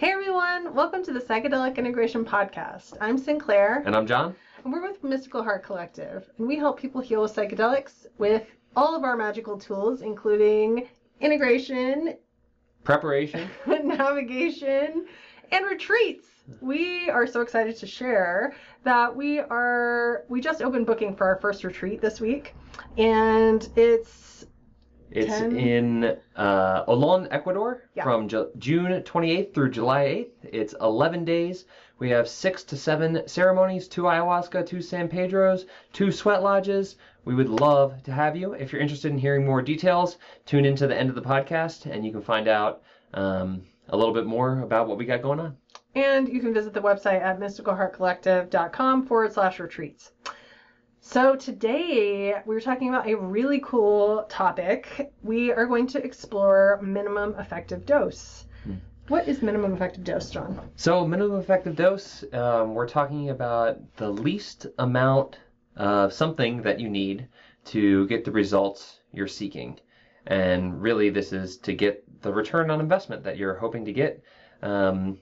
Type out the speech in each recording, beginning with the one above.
Hey everyone, welcome to the Psychedelic Integration Podcast. I'm Sinclair, And I'm John. and we're with Mystical Heart Collective, and we help people heal with psychedelics with all of our magical tools, including integration, Preparation. navigation, and retreats. We are so excited to share that we are we just opened booking for our first retreat this week, and it's It's Ten. in uh, Olon, Ecuador, Yeah. from Ju- June 28th through July 8th. It's 11 days. We have six to seven ceremonies, two ayahuasca, two San Pedros, two sweat lodges. We would love to have you. If you're interested in hearing more details, tune into the end of the podcast and you can find out um, a little bit more about what we got going on. And you can visit the website at mysticalheartcollective.com forward slash retreats. So today we're talking about a really cool topic. We are going to explore minimum effective dose. What is minimum effective dose, John? So, minimum effective dose, um, we're talking about the least amount of something that you need to get the results you're seeking. And really, this is to get the return on investment that you're hoping to get. Um,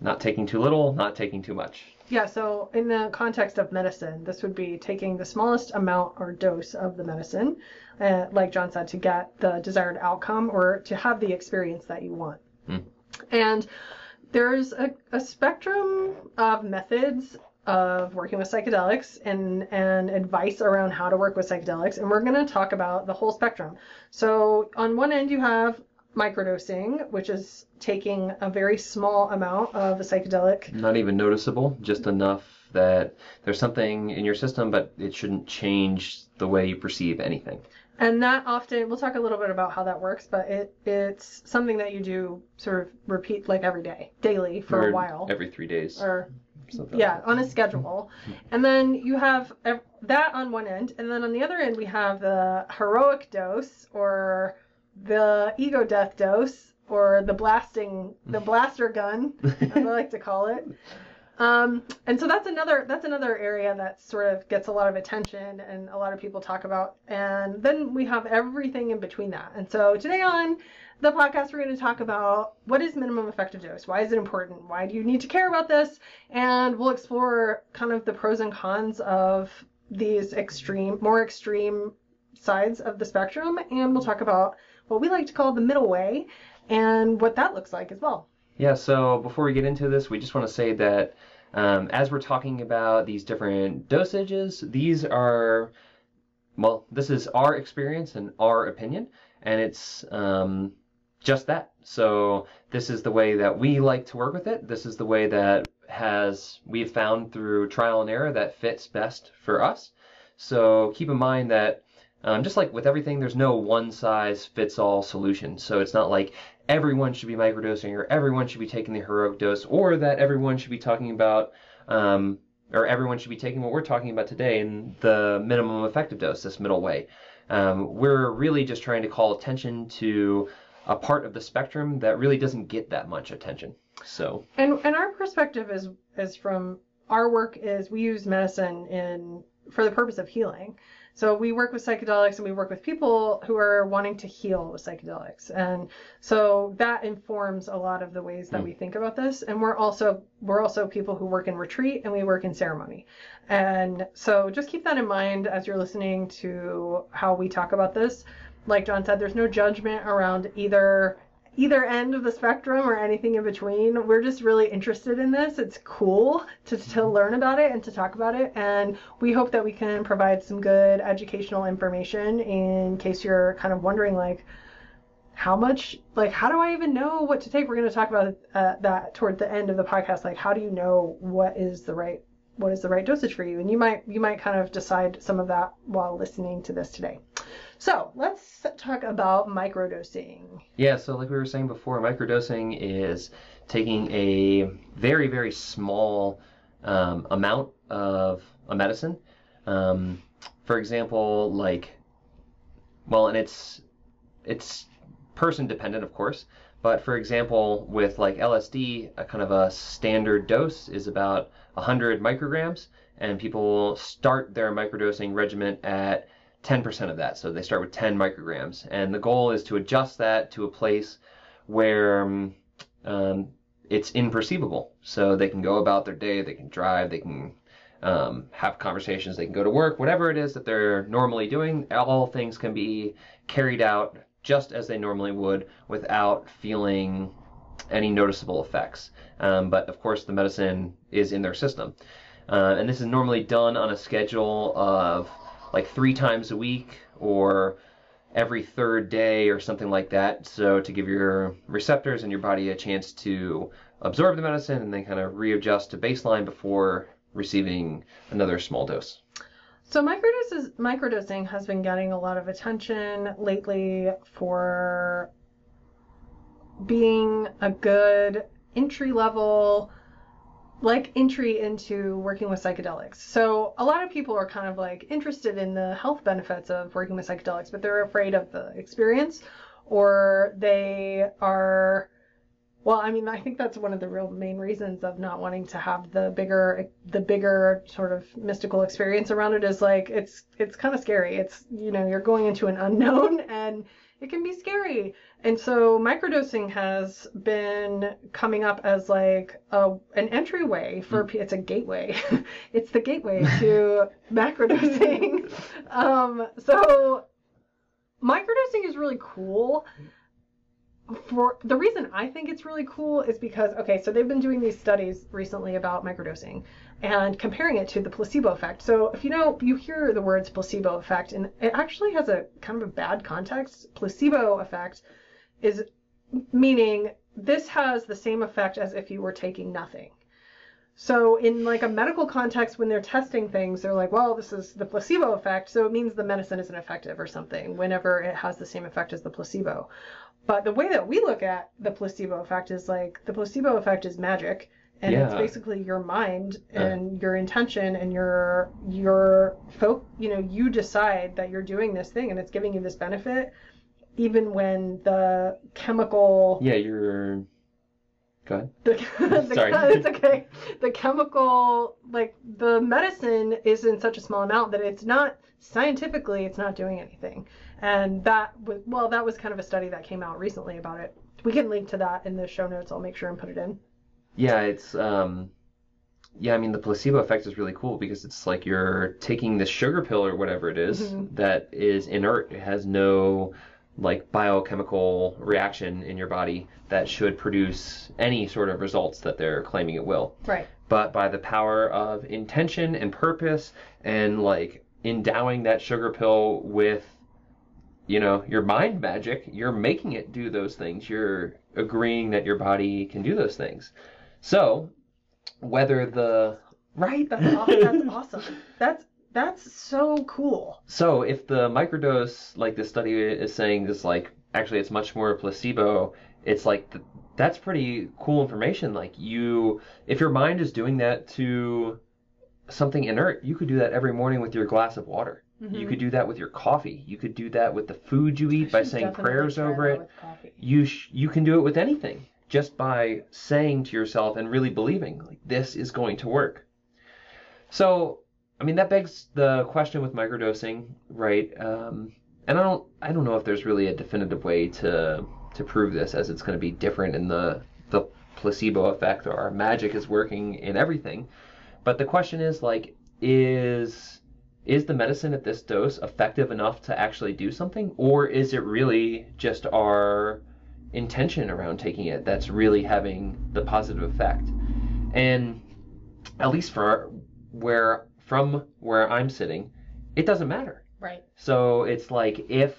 not taking too little, not taking too much. Yeah, so in the context of medicine, this would be taking the smallest amount or dose of the medicine, uh, like John said, to get the desired outcome or to have the experience that you want. Hmm. And there's a, a spectrum of methods of working with psychedelics and, and advice around how to work with psychedelics. And we're going to talk about the whole spectrum. So on one end, you have microdosing, which is taking a very small amount of a psychedelic Not even noticeable, just enough that there's something in your system, but it shouldn't change the way you perceive anything. And that often, we'll talk a little bit about how that works, but it it's something that you do sort of repeat like every day, daily for Or a while. Every three days. or something yeah, like on a schedule. Mm-hmm. And then you have that on one end, and then on the other end we have the heroic dose or the ego death dose or the blasting the blaster gun, as I like to call it. Um, and so that's another that's another area that sort of gets a lot of attention and a lot of people talk about. And then we have everything in between that. And so today on the podcast we're going to talk about what is minimum effective dose? Why is it important? Why do you need to care about this? And we'll explore kind of the pros and cons of these extreme, more extreme sides of the spectrum. And we'll talk about what we like to call the middle way and what that looks like as well. Yeah, so before we get into this, we just want to say that um, as we're talking about these different dosages, these are, well, this is our experience and our opinion, and it's um, just that. So this is the way that we like to work with it. This is the way that has we've found through trial and error that fits best for us. So keep in mind that um, just like with everything, there's no one size fits all solution. So it's not like everyone should be microdosing or everyone should be taking the heroic dose or that everyone should be talking about um, or everyone should be taking what we're talking about today in the minimum effective dose, this middle way. Um, we're really just trying to call attention to a part of the spectrum that really doesn't get that much attention. So And and our perspective is is from our work is we use medicine in for the purpose of healing. So we work with psychedelics and we work with people who are wanting to heal with psychedelics. And so that informs a lot of the ways that Mm. we think about this. And we're also we're also people who work in retreat and we work in ceremony. And so just keep that in mind as you're listening to how we talk about this. Like John said, there's no judgment around either either end of the spectrum or anything in between. We're just really interested in this. It's cool to, to learn about it and to talk about it. And we hope that we can provide some good educational information in case you're kind of wondering, like, how much, like, how do I even know what to take? We're going to talk about uh, that toward the end of the podcast. Like, how do you know what is the right what is the right dosage for you? And you might you might kind of decide some of that while listening to this today. So let's talk about microdosing. Yeah, so like we were saying before, microdosing is taking a very, very small um, amount of a medicine. Um, for example, like, well, and it's it's person dependent, of course. But for example, with like LSD, a kind of a standard dose is about 100 micrograms, and people start their microdosing regimen at 10% of that. So they start with 10 micrograms. And the goal is to adjust that to a place where um, um, it's imperceivable. So they can go about their day, they can drive, they can um, have conversations, they can go to work, whatever it is that they're normally doing, all things can be carried out just as they normally would without feeling any noticeable effects. Um, but of course, the medicine is in their system. Uh, and this is normally done on a schedule of like three times a week or every third day or something like that. So to give your receptors and your body a chance to absorb the medicine and then kind of readjust to baseline before receiving another small dose. So microdoses, microdosing has been getting a lot of attention lately for being a good entry level like entry into working with psychedelics. So a lot of people are kind of like interested in the health benefits of working with psychedelics, but they're afraid of the experience or they are well, I mean, I think that's one of the real main reasons of not wanting to have the bigger the bigger sort of mystical experience around it is like it's it's kind of scary. It's you know, you're going into an unknown and it can be scary. And so microdosing has been coming up as like a, an entryway for mm. it's a gateway. it's the gateway to macrodosing. Um, so microdosing is really cool. For the reason I think it's really cool is because okay, so they've been doing these studies recently about microdosing and comparing it to the placebo effect. So if you know, you hear the words placebo effect, and it actually has a kind of a bad context. Placebo effect is meaning this has the same effect as if you were taking nothing. So in like a medical context, when they're testing things, they're like, well, this is the placebo effect, so it means the medicine isn't effective or something. Whenever it has the same effect as the placebo. But the way that we look at the placebo effect is like the placebo effect is magic and yeah. it's basically your mind and uh. your intention and your your folk you know you decide that you're doing this thing and it's giving you this benefit even when the chemical yeah you're go ahead. The, the, sorry. it's okay. The chemical like the medicine is in such a small amount that it's not scientifically it's not doing anything. And that was well that was kind of a study that came out recently about it. We can link to that in the show notes. I'll make sure and put it in yeah, it's um yeah, I mean the placebo effect is really cool because it's like you're taking this sugar pill or whatever it is mm-hmm. that is inert. It has no like biochemical reaction in your body that should produce any sort of results that they're claiming it will. Right. But by the power of intention and purpose and like endowing that sugar pill with you know, your mind magic, you're making it do those things. You're agreeing that your body can do those things. So, whether the right, that's awesome. that's awesome. That's that's so cool. So, if the microdose, like this study is saying, is like actually it's much more a placebo. It's like the, that's pretty cool information. Like you, if your mind is doing that to something inert, you could do that every morning with your glass of water. Mm-hmm. You could do that with your coffee. You could do that with the food you eat by saying prayers over it. You sh- you can do it with anything just by saying to yourself and really believing like this is going to work. So, I mean that begs the question with microdosing, right? Um, and I don't I don't know if there's really a definitive way to to prove this as it's going to be different in the the placebo effect or our magic is working in everything. But the question is like is is the medicine at this dose effective enough to actually do something or is it really just our intention around taking it that's really having the positive effect. And at least for where from where I'm sitting, it doesn't matter. Right. So it's like if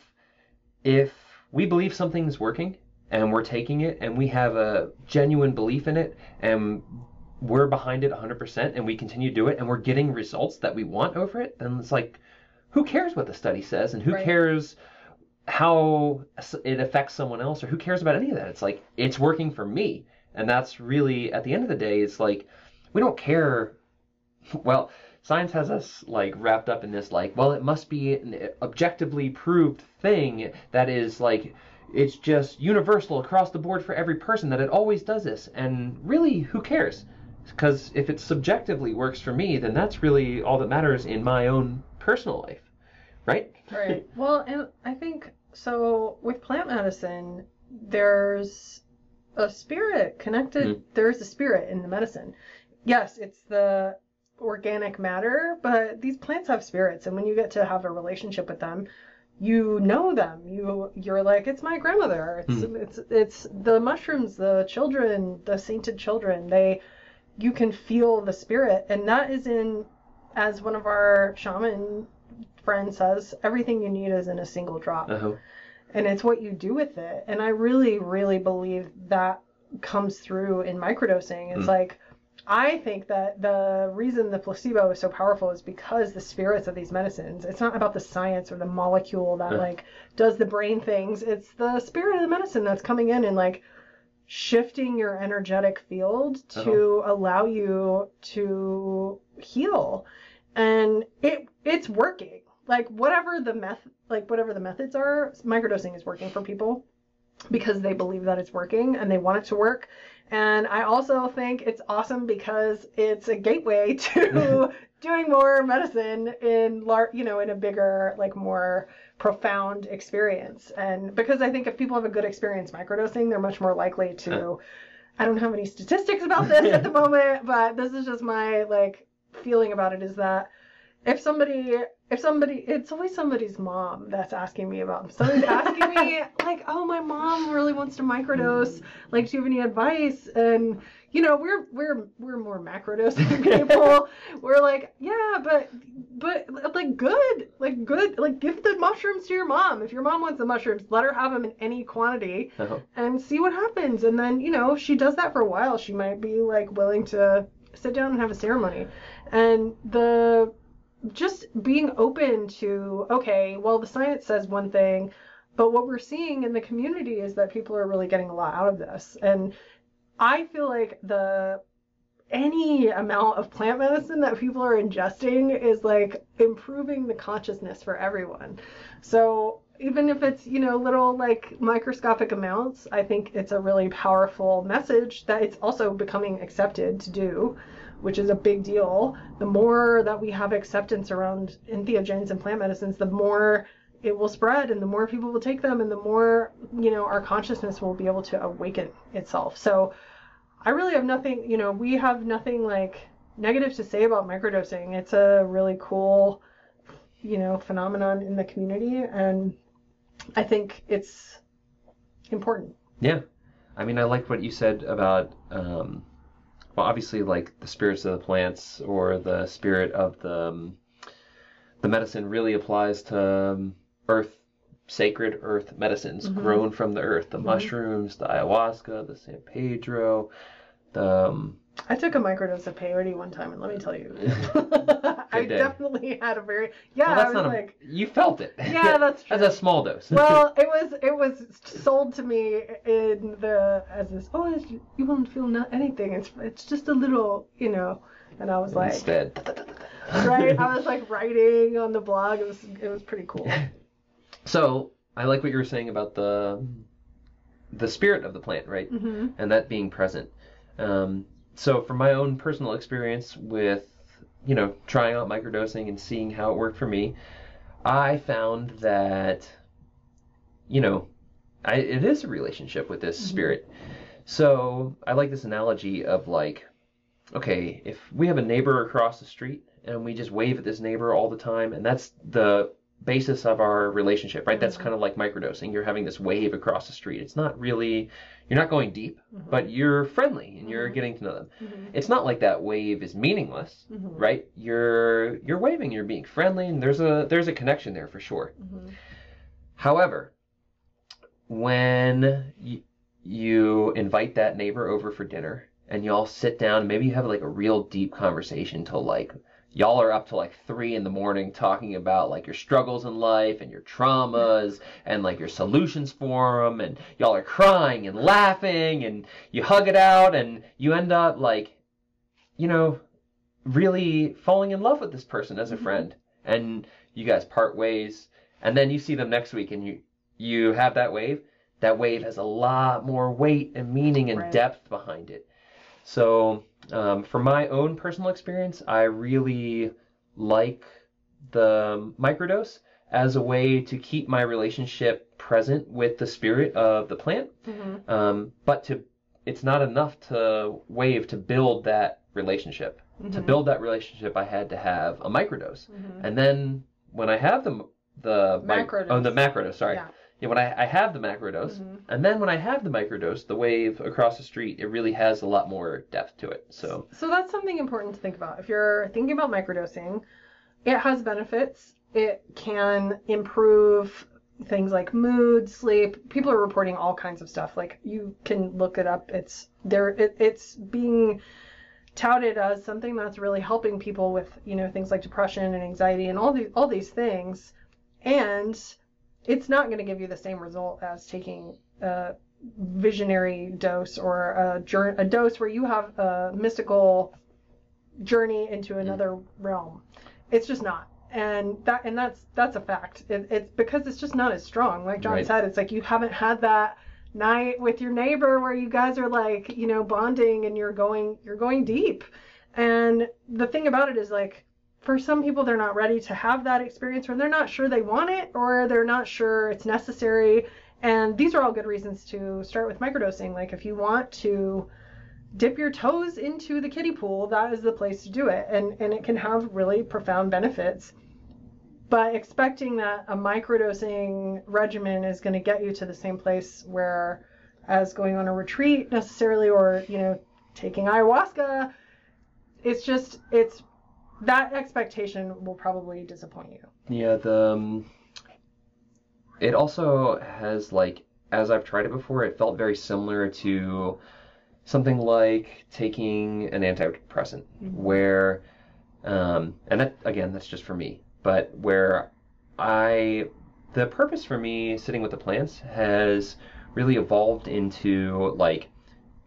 if we believe something's working and we're taking it and we have a genuine belief in it and we're behind it 100% and we continue to do it and we're getting results that we want over it, then it's like who cares what the study says and who right. cares how it affects someone else or who cares about any of that. It's like it's working for me. And that's really at the end of the day it's like we don't care well, science has us like wrapped up in this like well it must be an objectively proved thing that is like it's just universal across the board for every person that it always does this and really who cares because if it subjectively works for me then that's really all that matters in my own personal life right right well and i think so with plant medicine, there's a spirit connected. Mm. There's a spirit in the medicine. Yes, it's the organic matter, but these plants have spirits, and when you get to have a relationship with them, you know them. You you're like, it's my grandmother. It's it's it's the mushrooms, the children, the sainted children. They you can feel the spirit, and that is in as one of our shaman friends says, everything you need is in a single drop Uh-huh. and it's what you do with it. And I really, really believe that comes through in microdosing. It's Mm. like I think that the reason the placebo is so powerful is because the spirits of these medicines. It's not about the science or the molecule that Yeah. like does the brain things. It's the spirit of the medicine that's coming in and like shifting your energetic field to allow you to heal. And it it's working. Like whatever the meth like whatever the methods are, microdosing is working for people because they believe that it's working and they want it to work. And I also think it's awesome because it's a gateway to doing more medicine in lar- you know, in a bigger, like more profound experience. And because I think if people have a good experience microdosing, they're much more likely to uh. I don't have any statistics about this at the moment, but this is just my like feeling about it is that if somebody if somebody it's always somebody's mom that's asking me about them. Somebody's asking me like, oh my mom really wants to microdose. Like, do you have any advice? And you know, we're we're we're more macrodosing people. we're like, yeah, but but like good, like good, like give the mushrooms to your mom. If your mom wants the mushrooms, let her have them in any quantity Uh-huh. and see what happens. And then, you know, she does that for a while. She might be like willing to sit down and have a ceremony. And the just being open to, okay, well, the science says one thing, but what we're seeing in the community is that people are really getting a lot out of this. And I feel like the any amount of plant medicine that people are ingesting is like improving the consciousness for everyone. So even if it's, you know, little like microscopic amounts, I think it's a really powerful message that it's also becoming accepted to do, which is a big deal. The more that we have acceptance around entheogens and plant medicines, the more it will spread and the more people will take them and the more, you know, our consciousness will be able to awaken itself. So I really have nothing, you know, we have nothing like negative to say about microdosing. It's a really cool, you know, phenomenon in the community and I think it's important. Yeah. I mean, I like what you said about, um, well, obviously, like the spirits of the plants or the spirit of the um, the medicine really applies to um, earth, sacred earth medicines Mhm. grown from the earth. The Mhm. mushrooms, the ayahuasca, the San Pedro, the um, I took a microdose of peyote one time, and let me tell you, I day. definitely had a very yeah. well, I was not like, a, you felt it. Yeah, that's true. That's a small dose. well, it was it was sold to me in the as this. Oh, it's, you won't feel not anything. It's it's just a little, you know. And I was like, Instead. right? I was like writing on the blog. It was it was pretty cool. So I like what you were saying about the the spirit of the plant, right? hmm And that being present. Um, so from my own personal experience with you know trying out microdosing and seeing how it worked for me, I found that you know I, it is a relationship with this Mhm. spirit. So I like this analogy of like, okay, if we have a neighbor across the street and we just wave at this neighbor all the time, and that's the basis of our relationship, right? That's Mhm. kind of like microdosing. You're having this wave across the street. It's not really, you're not going deep, Mhm. but you're friendly and you're Mhm. getting to know them. hmm It's not like that wave is meaningless, hmm right? You're you're waving, you're being friendly, and there's a there's a connection there for sure. hmm However, when you, you invite that neighbor over for dinner and y'all sit down, maybe you have like a real deep conversation till like y'all are up to like three in the morning talking about like your struggles in life and your traumas and like your solutions for them, and y'all are crying and laughing and you hug it out and you end up like, you know, really falling in love with this person as a Mhm. friend, and you guys part ways, and then you see them next week and you you have that wave, that wave has a lot more weight and meaning and Right. depth behind it. So, um, from my own personal experience, I really like the microdose as a way to keep my relationship present with the spirit of the plant, hmm um, but to it's not enough to wave to build that relationship. To Mhm. build that relationship, I had to have a microdose. Mhm. And then when I have the the mic- Macrodose. oh the macrodose, sorry. Yeah. Yeah, when I, I have the macrodose, Mhm. and then when I have the microdose, the wave across the street, it really has a lot more depth to it. So So that's something important to think about. If you're thinking about microdosing, it has benefits. It can improve things like mood, sleep. People are reporting all kinds of stuff. Like you can look it up. It's there. It, it's being touted as something that's really helping people with you know things like depression and anxiety and all these all these things. And it's not going to give you the same result as taking a visionary dose or a, jour- a dose where you have a mystical journey into mm-hmm. another realm. It's just not. And that and that's that's a fact. It, it's because it's just not as strong. Like John Right. said, it's like you haven't had that night with your neighbor where you guys are like, you know, bonding and you're going you're going deep. And the thing about it is like for some people they're not ready to have that experience or they're not sure they want it or they're not sure it's necessary. And these are all good reasons to start with microdosing. Like if you want to dip your toes into the kiddie pool, that is the place to do it. And and it can have really profound benefits. But expecting that a microdosing regimen is going to get you to the same place where as going on a retreat necessarily or, you know, taking ayahuasca, it's just it's that expectation will probably disappoint you. yeah, the um, it also has like as I've tried it before, it felt very similar to something like taking an antidepressant, where um, and that again that's just for me, but where I the purpose for me sitting with the plants has really evolved into like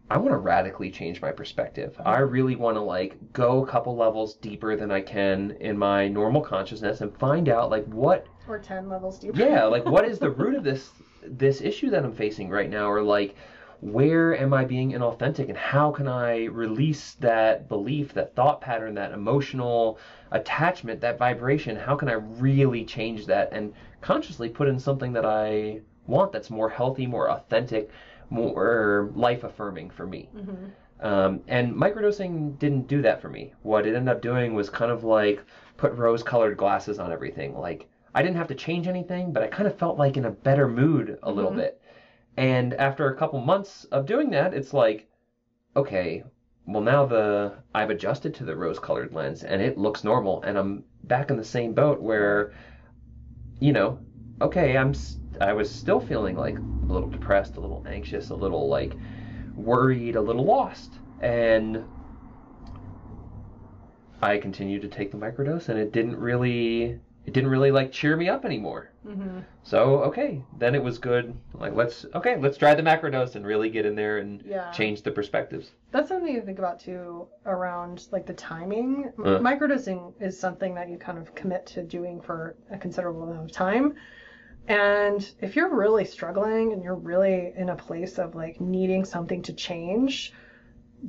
I want to radically change my perspective. I really want to like go a couple levels deeper than I can in my normal consciousness and find out like what Or 10 levels deeper. yeah, like what is the root of this this issue that I'm facing right now or like where am I being inauthentic and how can I release that belief, that thought pattern, that emotional attachment, that vibration? How can I really change that and consciously put in something that I want that's more healthy, more authentic, more life affirming for me? Mhm. Um, and microdosing didn't do that for me. What it ended up doing was kind of like put rose colored glasses on everything. Like I didn't have to change anything, but I kind of felt like in a better mood a little Mhm. bit. And after a couple months of doing that, it's like, okay, well now the I've adjusted to the rose colored lens and it looks normal and I'm back in the same boat where you know, okay, I'm I was still feeling like a little depressed, a little anxious, a little like worried, a little lost. And I continued to take the microdose and it didn't really it didn't really like cheer me up anymore. Mhm. So, okay, then it was good. Like let's okay, let's try the macrodose and really get in there and Yeah. change the perspectives. That's something to think about too around like the timing. M- Uh. Microdosing is something that you kind of commit to doing for a considerable amount of time. And if you're really struggling and you're really in a place of like needing something to change,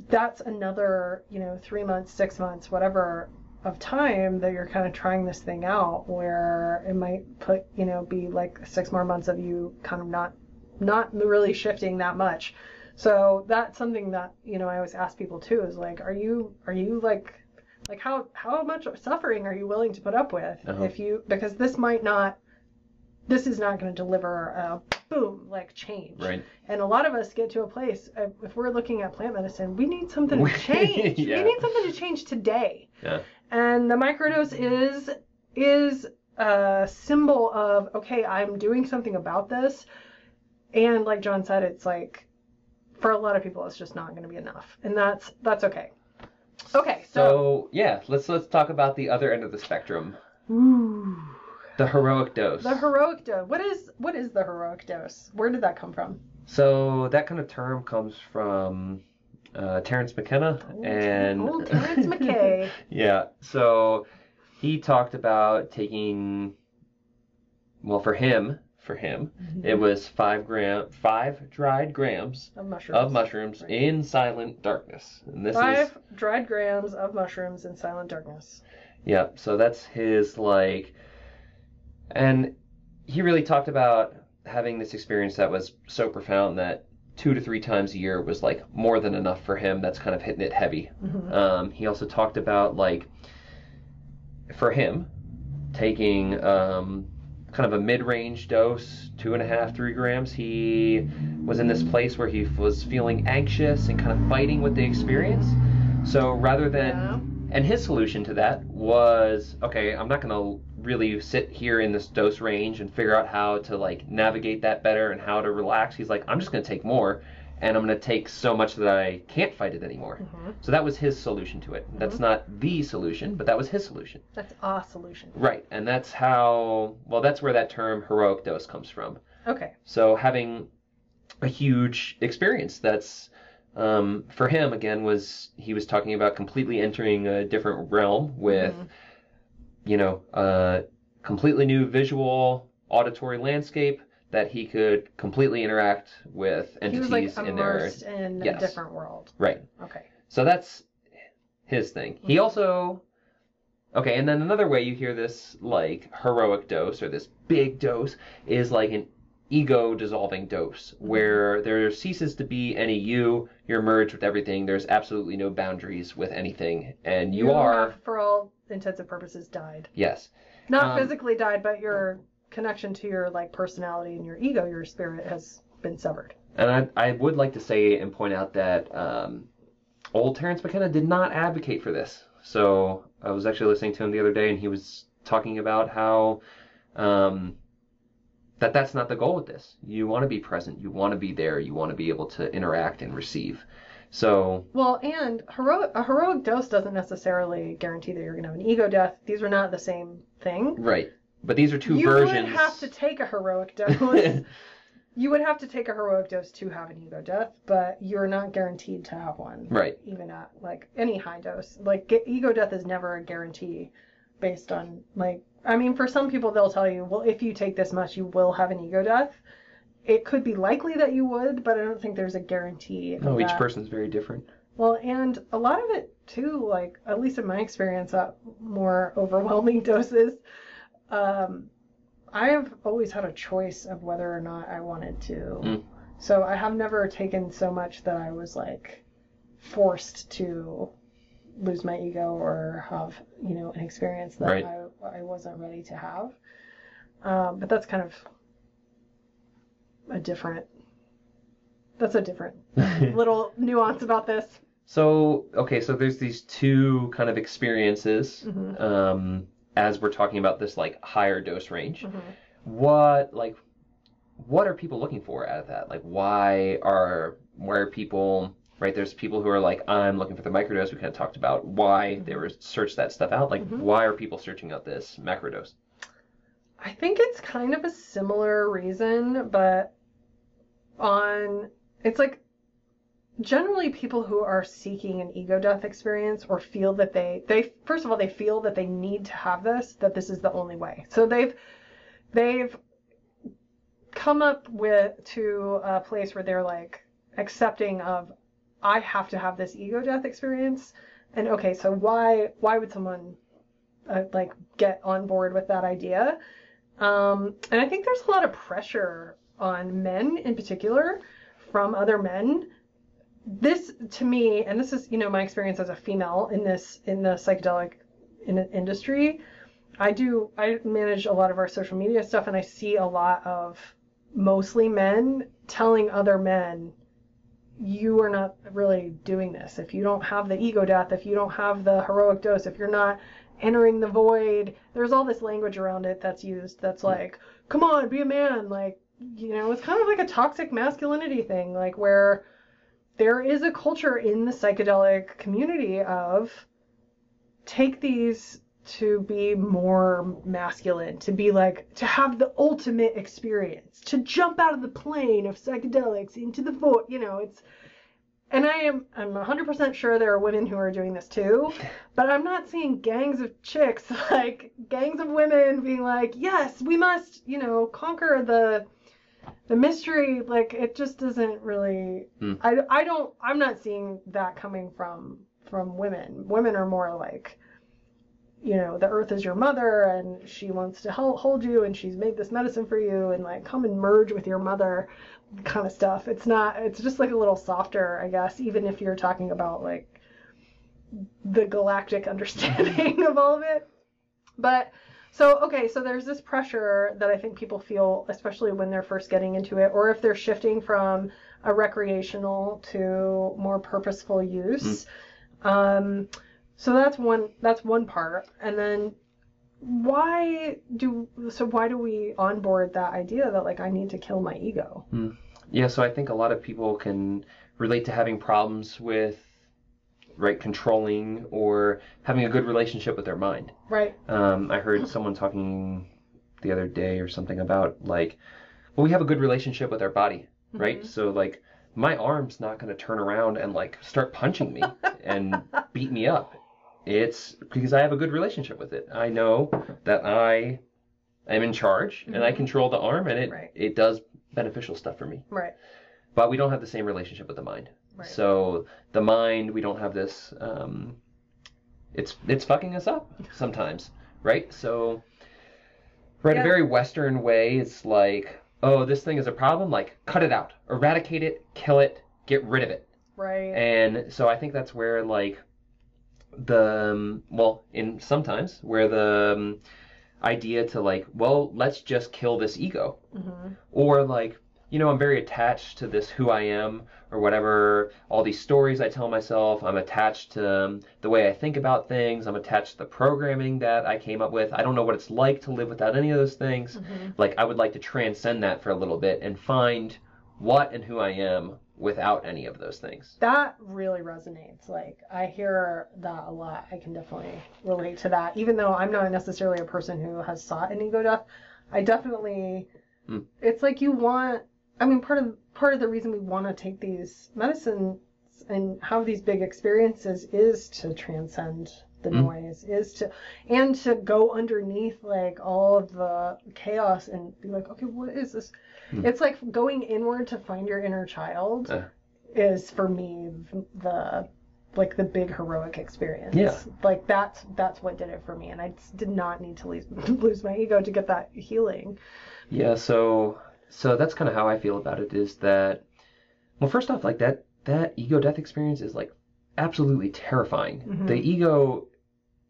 that's another, you know, three months, six months, whatever of time that you're kind of trying this thing out where it might put, you know, be like six more months of you kind of not not really shifting that much. So that's something that, you know, I always ask people too is like, are you are you like like how how much suffering are you willing to put up with Uh-huh. if you because this might not this is not going to deliver a boom like change Right. and a lot of us get to a place uh, if we're looking at plant medicine we need something to change Yeah. we need something to change today Yeah. and the microdose is is a symbol of okay i'm doing something about this and like john said it's like for a lot of people it's just not going to be enough and that's that's okay okay so, So, yeah, let's let's talk about the other end of the spectrum. Ooh. The heroic dose. the heroic dose what is what is the heroic dose where did that come from So that kind of term comes from uh, Terence McKenna Old- and old Terence McKay. yeah. So he talked about taking. Well, for him, for him, it was five gram, five dried grams of mushrooms of mushrooms Right. in silent darkness, and this five is dried grams of mushrooms in silent darkness yeah. So that's his like, and he really talked about having this experience that was so profound that two to three times a year was like more than enough for him. That's kind of hitting it heavy. Mhm. Um, he also talked about like for him taking um, kind of a mid-range dose, two and a half, three grams. He was in this place where he was feeling anxious and kind of fighting with the experience. So rather than Yeah. and his solution to that was okay, I'm not going to really sit here in this dose range and figure out how to like navigate that better and how to relax. He's like, I'm just going to take more and I'm going to take so much that I can't fight it anymore. Mhm. So that was his solution to it. That's not the solution, but that was his solution. That's a solution. Right. And that's how, well, that's where that term heroic dose comes from. Okay. So having a huge experience that's um, for him again was he was talking about completely entering a different realm with Mhm. You know a completely new visual auditory landscape that he could completely interact with He entities was like in their in Yes. a different world. right Okay. so that's his thing. He Mhm. also okay, and then another way you hear this like heroic dose or this big dose is like an ego dissolving dose where there ceases to be any you, you're merged with everything. There's absolutely no boundaries with anything, and you, are have, for all intents and purposes, died. yes, Not Um, physically died, but your connection to your like personality and your ego, your spirit, has been severed. And I, I would like to say and point out that um, old Terence McKenna did not advocate for this. So I was actually listening to him the other day, and he was talking about how um, that that's not the goal with this. You want to be present. You want to be there. You want to be able to interact and receive. So Well, and heroic a heroic dose doesn't necessarily guarantee that you're going to have an ego death. These are not the same thing. right, but these are two you versions. would have to take a heroic dose. you would have to take a heroic dose to have an ego death, but you're not guaranteed to have one. right. Even at like any high dose, like ego death is never a guarantee, based on like I mean, for some people they'll tell you, well, if you take this much, you will have an ego death. It could be likely that you would, but I don't think there's a guarantee. No, each that. person's very different. Well, and a lot of it too, like at least in my experience, at more overwhelming doses, um, I have always had a choice of whether or not I wanted to. Mm. So I have never taken so much that I was like forced to lose my ego or have you know an experience that Right. I I wasn't ready to have. Um, but that's kind of a different. That's a different little nuance about this. So okay, so there's these two kind of experiences Mhm. um, as we're talking about this like higher dose range. Mhm. What like what are people looking for out of that? Like why are why are people right? There's people who are like I'm looking for the microdose. We kind of talked about why they were search that stuff out. Like Mhm. why are people searching out this macrodose? I think it's kind of a similar reason, but on it's like generally people who are seeking an ego death experience or feel that they they first of all they feel that they need to have this that this is the only way. So they've they've come up with to a place where they're like accepting of I have to have this ego death experience. And okay, so why why would someone uh, like get on board with that idea? Um, and I think there's a lot of pressure on men in particular from other men. This to me, and this is you know my experience as a female in this in the psychedelic in industry. I do I manage a lot of our social media stuff, and I see a lot of mostly men telling other men, you are not really doing this. If you don't have the ego death, if you don't have the heroic dose, if you're not entering the void, there's all this language around it that's used that's hmm. like, come on, be a man. Like, you know, it's kind of like a toxic masculinity thing, like where there is a culture in the psychedelic community of take these to be more masculine, to be like, to have the ultimate experience, to jump out of the plane of psychedelics into the void. You know, it's, and I am, I'm 100% sure there are women who are doing this too, but I'm not seeing gangs of chicks, like gangs of women being like, yes, we must, you know, conquer the, the mystery. Like, it just doesn't really, Hmm. I, I don't, I'm not seeing that coming from, from women. Women are more like, you know, the earth is your mother and she wants to hold you and she's made this medicine for you and like come and merge with your mother kind of stuff. It's not, it's just like a little softer, I guess, even if you're talking about like the galactic understanding of all of it. But so, okay, so there's this pressure that I think people feel, especially when they're first getting into it, or if they're shifting from a recreational to more purposeful use. Um, so that's one that's one part, and then why do so why do we onboard that idea that like I need to kill my ego? Yeah, so I think a lot of people can relate to having problems with right controlling or having a good relationship with their mind. Right. Um, I heard someone talking the other day or something about like, well, we have a good relationship with our body, right? So like, my arm's not going to turn around and like start punching me and beat me up. It's because I have a good relationship with it. I know that I am in charge and I control the arm and it Right. it does beneficial stuff for me. Right. But we don't have the same relationship with the mind. Right. So the mind, we don't have this. Um, it's it's fucking us up sometimes, right? So, right, Yeah. a very Western way, it's like, oh, this thing is a problem. Like, cut it out, eradicate it, kill it, get rid of it. Right. And so I think that's where like the um, well, in sometimes where the um, idea to like, well, let's just kill this ego. Hmm or like you know i'm very attached to this who i am or whatever all these stories i tell myself. I'm attached to um, the way i think about things. I'm attached to the programming that i came up with. I don't know what it's like to live without any of those things. Hmm like i would like to transcend that for a little bit and find what and who i am without any of those things That really resonates. Like I hear that a lot. I can definitely relate to that. Even though I'm not necessarily a person who has sought an ego death, I definitely Mm. it's like you want I mean part of part of the reason we want to take these medicines and have these big experiences is to transcend the Mm. noise, is to and to go underneath like all of the chaos and be like, okay, what is this? Mm. It's like going inward to find your inner child Uh. is for me the like the big heroic experience. Yeah. Like that's that's what did it for me, and I did not need to lose lose my ego to get that healing. Yeah, so so that's kind of how I feel about it is that well first off like that that ego death experience is like absolutely terrifying. Mhm. The ego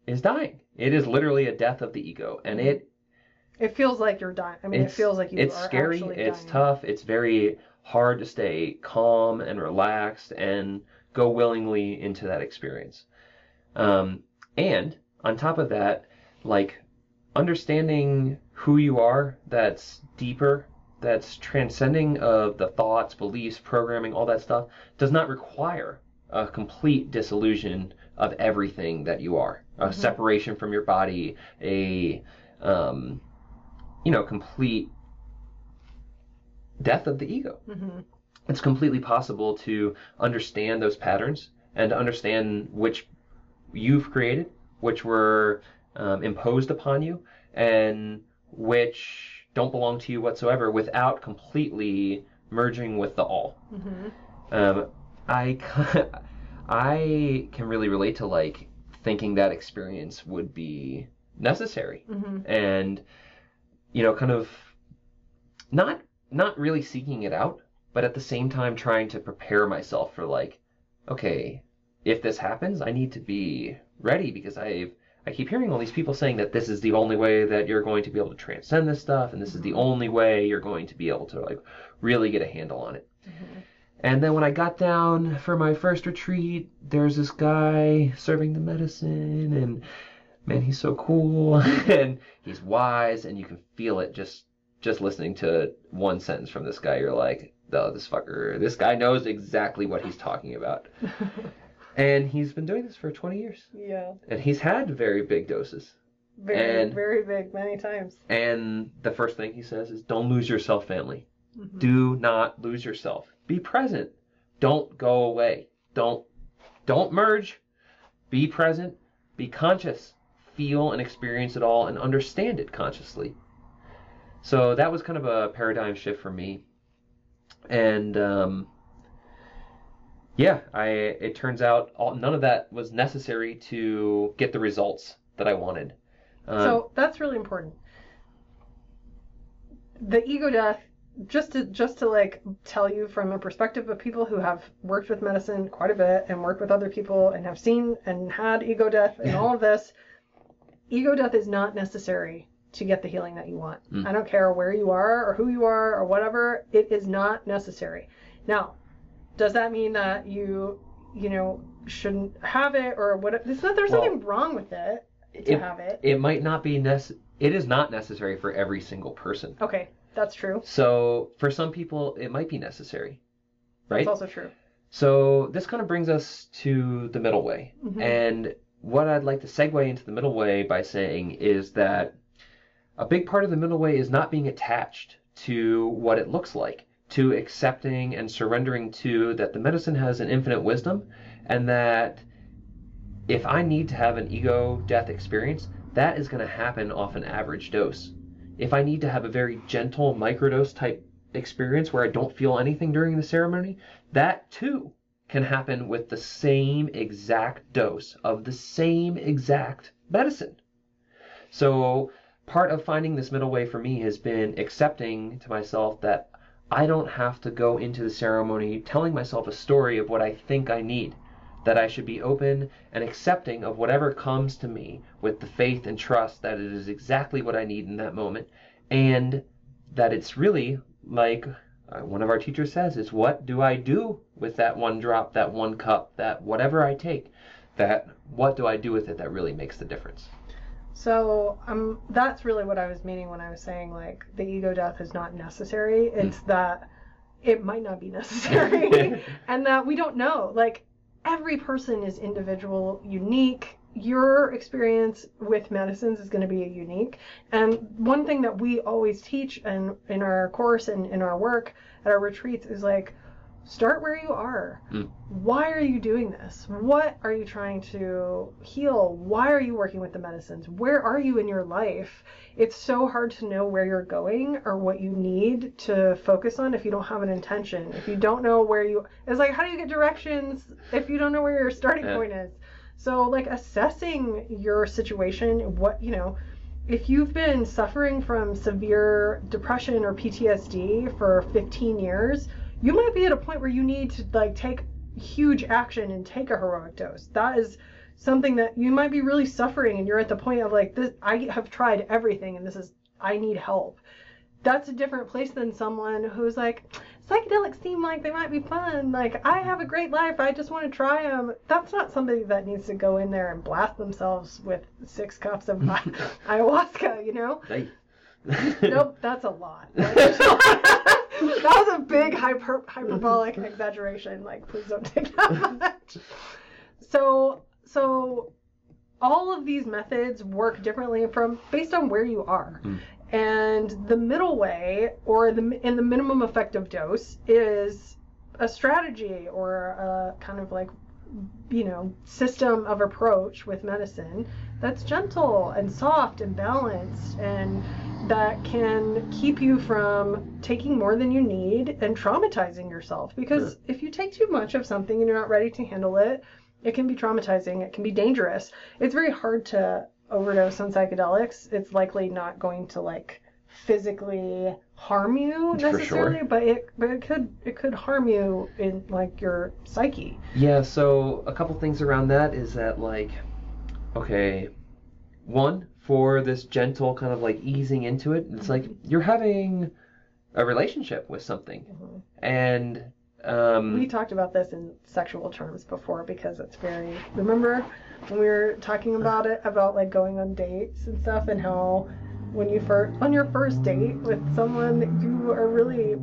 is dying. It is literally a death of the ego and it It feels like you're dying. I mean, it it's feels like you it's scary, it's dying. tough, it's very hard to stay calm and relaxed and go willingly into that experience. Um, and on top of that, like understanding who you are that's deeper, that's transcending of the thoughts, beliefs, programming, all that stuff, does not require a complete dissolution of everything that you are. A Mhm. separation from your body, a um, you know, complete death of the ego. Mhm. It's completely possible to understand those patterns and to understand which you've created, which were um, imposed upon you, and which don't belong to you whatsoever without completely merging with the all. Mhm. Um, I I can really relate to like thinking that experience would be necessary Mhm. and you know kind of not not really seeking it out but at the same time trying to prepare myself for like okay if this happens i need to be ready because i've i keep hearing all these people saying that this is the only way that you're going to be able to transcend this stuff and this is the only way you're going to be able to like really get a handle on it Mhm. and then when I got down for my first retreat, there's this guy serving the medicine, and man, he's so cool, and he's wise, and you can feel it just just listening to one sentence from this guy. You're like, oh, this fucker, this guy knows exactly what he's talking about, and he's been doing this for 20 years, yeah. and he's had very big doses. Very And- very big many times. And the first thing he says is, "Don't lose yourself, family." Mhm. do not lose yourself be present don't go away don't don't merge be present be conscious feel and experience it all and understand it consciously so that was kind of a paradigm shift for me and um, yeah i it turns out all, none of that was necessary to get the results that I wanted. Um, so that's really important. The ego death, just to just to like tell you from a perspective of people who have worked with medicine quite a bit and worked with other people and have seen and had ego death and all of this, ego death is not necessary to get the healing that you want. Mm. I don't care where you are or who you are or whatever, it is not necessary. Now, does that mean that you, you know, shouldn't have it or what? It's not. There's Well, nothing wrong with it to it, have it. it might not be nece- it is not necessary for every single person. Okay, that's true. So for some people, it might be necessary, right? That's also true. So this kind of brings us to the middle way. Mhm. And what I'd like to segue into the middle way by saying is that a big part of the middle way is not being attached to what it looks like, to accepting and surrendering to that the medicine has an infinite wisdom and that if I need to have an ego death experience, that is going to happen off an average dose. If I need to have a very gentle microdose type experience where I don't feel anything during the ceremony, that too can happen with the same exact dose of the same exact medicine. So, part of finding this middle way for me has been accepting to myself that I don't have to go into the ceremony telling myself a story of what I think I need. That I should be open and accepting of whatever comes to me with the faith and trust that it is exactly what I need in that moment, and that it's really like uh, one of our teachers says is what do I do with that one drop, that one cup, that whatever I take, that what do I do with it that really makes the difference. So um, that's really what I was meaning when I was saying like the ego death is not necessary. It's that it might not be necessary, and that we don't know. Like every person is individual, unique. Your experience with medicines is going to be unique. And one thing that we always teach and in our course and in our work at our retreats is like start where you are. Mm. Why are you doing this? What are you trying to heal? Why are you working with the medicines? Where are you in your life? It's so hard to know where you're going or what you need to focus on if you don't have an intention. If you don't know where you it's like how do you get directions if you don't know where your starting Yeah. point is? So like assessing your situation, what, you know, if you've been suffering from severe depression or PTSD for 15 years, you might be at a point where you need to like take huge action and take a heroic dose. That is something that you might be really suffering and you're at the point of like this I have tried everything and this is I need help. That's a different place than someone who's like psychedelics seem like they might be fun. Like I have a great life. I just want to try them. That's not somebody that needs to go in there and blast themselves with six cups of ayahuasca, you know? Hey. Nope, that's a lot. that was a big hyper, hyperbolic exaggeration. Like, please don't take that much. So, so all of these methods work differently from based on where you are. Mm. And the middle way, or the in the minimum effective dose, is a strategy or a kind of like you know system of approach with medicine that's gentle and soft and balanced and that can keep you from taking more than you need and traumatizing yourself because Sure. if you take too much of something and you're not ready to handle it it can be traumatizing it can be dangerous it's very hard to overdose on psychedelics it's likely not going to like physically harm you For sure. necessarily but it but it could it could harm you in like your psyche Yeah, so a couple things around that is that like okay, one for this gentle kind of like easing into it, it's like you're having a relationship with something. Mhm. And um We talked about this in sexual terms before because it's very. Remember when we were talking about it about like going on dates and stuff and how when you first on your first date with someone you are really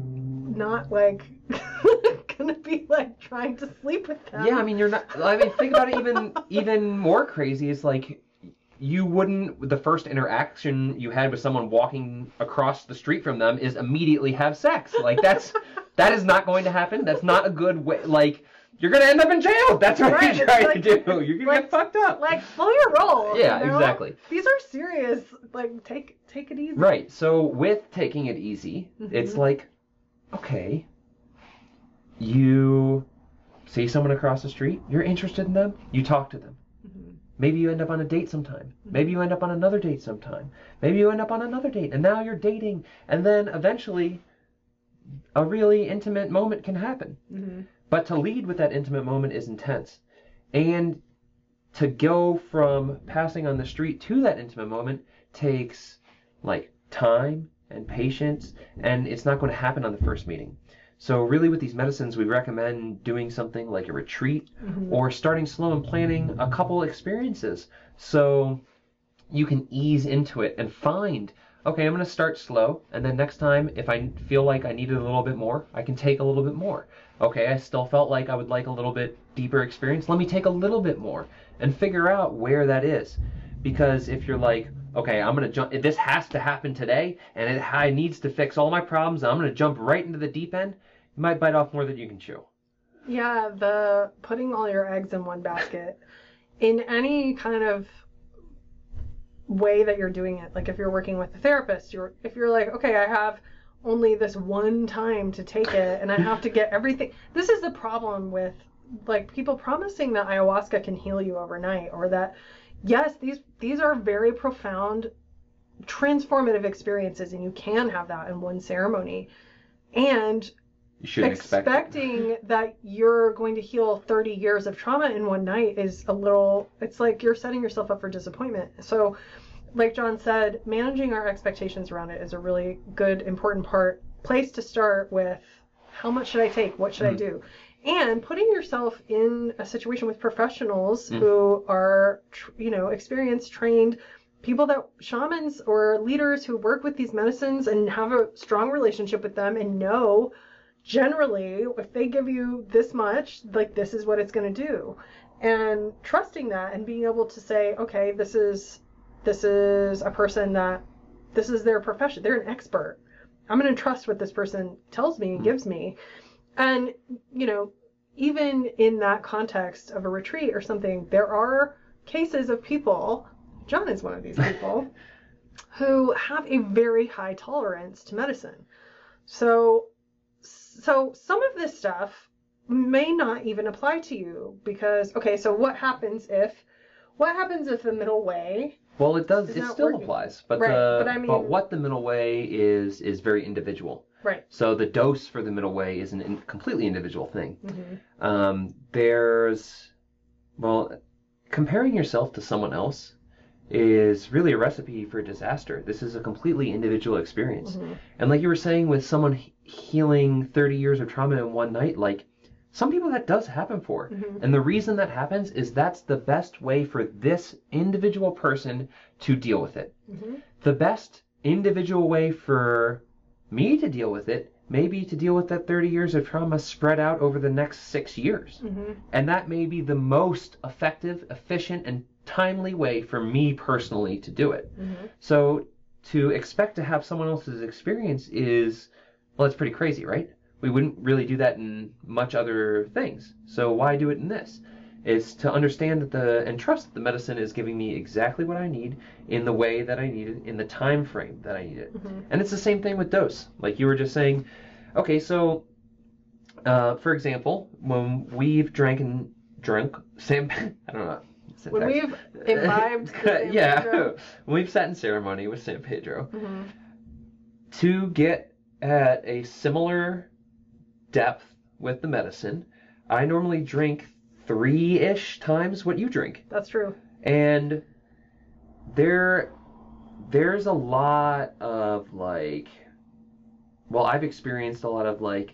not like gonna be like trying to sleep with them. Yeah, I mean, you're not. I mean, think about it. Even even more crazy is like you wouldn't. The first interaction you had with someone walking across the street from them is immediately have sex. Like that's that is not going to happen. That's not a good way. Like you're gonna end up in jail. That's what Right, you're trying like- to do. You're gonna like- get fucked up. like slow your roll. Yeah, you know? exactly. These are serious. Like take take it easy. Right. So with taking it easy, it's Mhm. like, okay, you see someone across the street, you're interested in them, you talk to them. Mhm. maybe you end up on a date sometime. Maybe you end up on another date sometime. Maybe you end up on another date, and now you're dating, and then eventually a really intimate moment can happen. But to lead with that intimate moment is intense. And to go from passing on the street to that intimate moment takes like time and patience, and it's not going to happen on the first meeting. So, really, with these medicines, we recommend doing something like a retreat Mm-hmm. or starting slow and planning a couple experiences so you can ease into it and find okay, I'm going to start slow, and then next time, if I feel like I need it a little bit more, I can take a little bit more. Okay, I still felt like I would like a little bit deeper experience. Let me take a little bit more and figure out where that is. Because if you're like, okay, I'm going to jump, this has to happen today, and it ha- needs to fix all my problems, I'm going to jump right into the deep end, you might bite off more than you can chew. Yeah, the putting all your eggs in one basket in any kind of way that you're doing it. Like if you're working with a therapist, you're if you're like, okay, I have only this one time to take it and I have to get everything. This is the problem with like people promising that ayahuasca can heal you overnight or that yes, these these are very profound transformative experiences and you can have that in one ceremony. And You shouldn't expect expecting that you're going to heal 30 years of trauma in one night is a little it's like you're setting yourself up for disappointment so like john said managing our expectations around it is a really good important part place to start with how much should i take what should i Mhm. do and putting yourself in a situation with professionals Mm. who are you know experienced trained people that shamans or leaders who work with these medicines and have a strong relationship with them and know generally if they give you this much like this is what it's going to do and trusting that and being able to say okay this is this is a person that this is their profession they're an expert. I'm going to trust what this person tells me and hmm. gives me. And you know even in that context of a retreat or something there are cases of people john is one of these people who have a very high tolerance to medicine. So so some of this stuff may not even apply to you because okay so what happens if what happens if the middle way Well, it does. It's It still working. applies, but Right, the but I mean- what the middle way is is very individual. right So the dose for the middle way is an in, completely individual thing. hmm Um, there's well, comparing yourself to someone else is really a recipe for disaster. This is a completely individual experience. Mhm. And like you were saying with someone healing 30 years of trauma in one night, like some people that does happen for. Mhm. And the reason that happens is that's the best way for this individual person to deal with it. Mhm. The best individual way for me to deal with it may be to deal with that 30 years of trauma spread out over the next six years. Mhm. And that may be the most effective, efficient, and timely way for me personally to do it. Mhm. So to expect to have someone else's experience is, well, it's pretty crazy, right? We wouldn't really do that in much other things. So why do it in this? It's to understand that the and trust that the medicine is giving me exactly what I need in the way that I need it in the time frame that I need it. Mhm. And it's the same thing with dose. Like you were just saying, okay, so uh, for example, when we've drank and drunk Sam, I don't know. when we've imbibed yeah, Pedro- when we've sat in ceremony with San Pedro Mhm. to get at a similar depth with the medicine, I normally drink three ish times what you drink. that's true And there there's a lot of like well, I've experienced a lot of like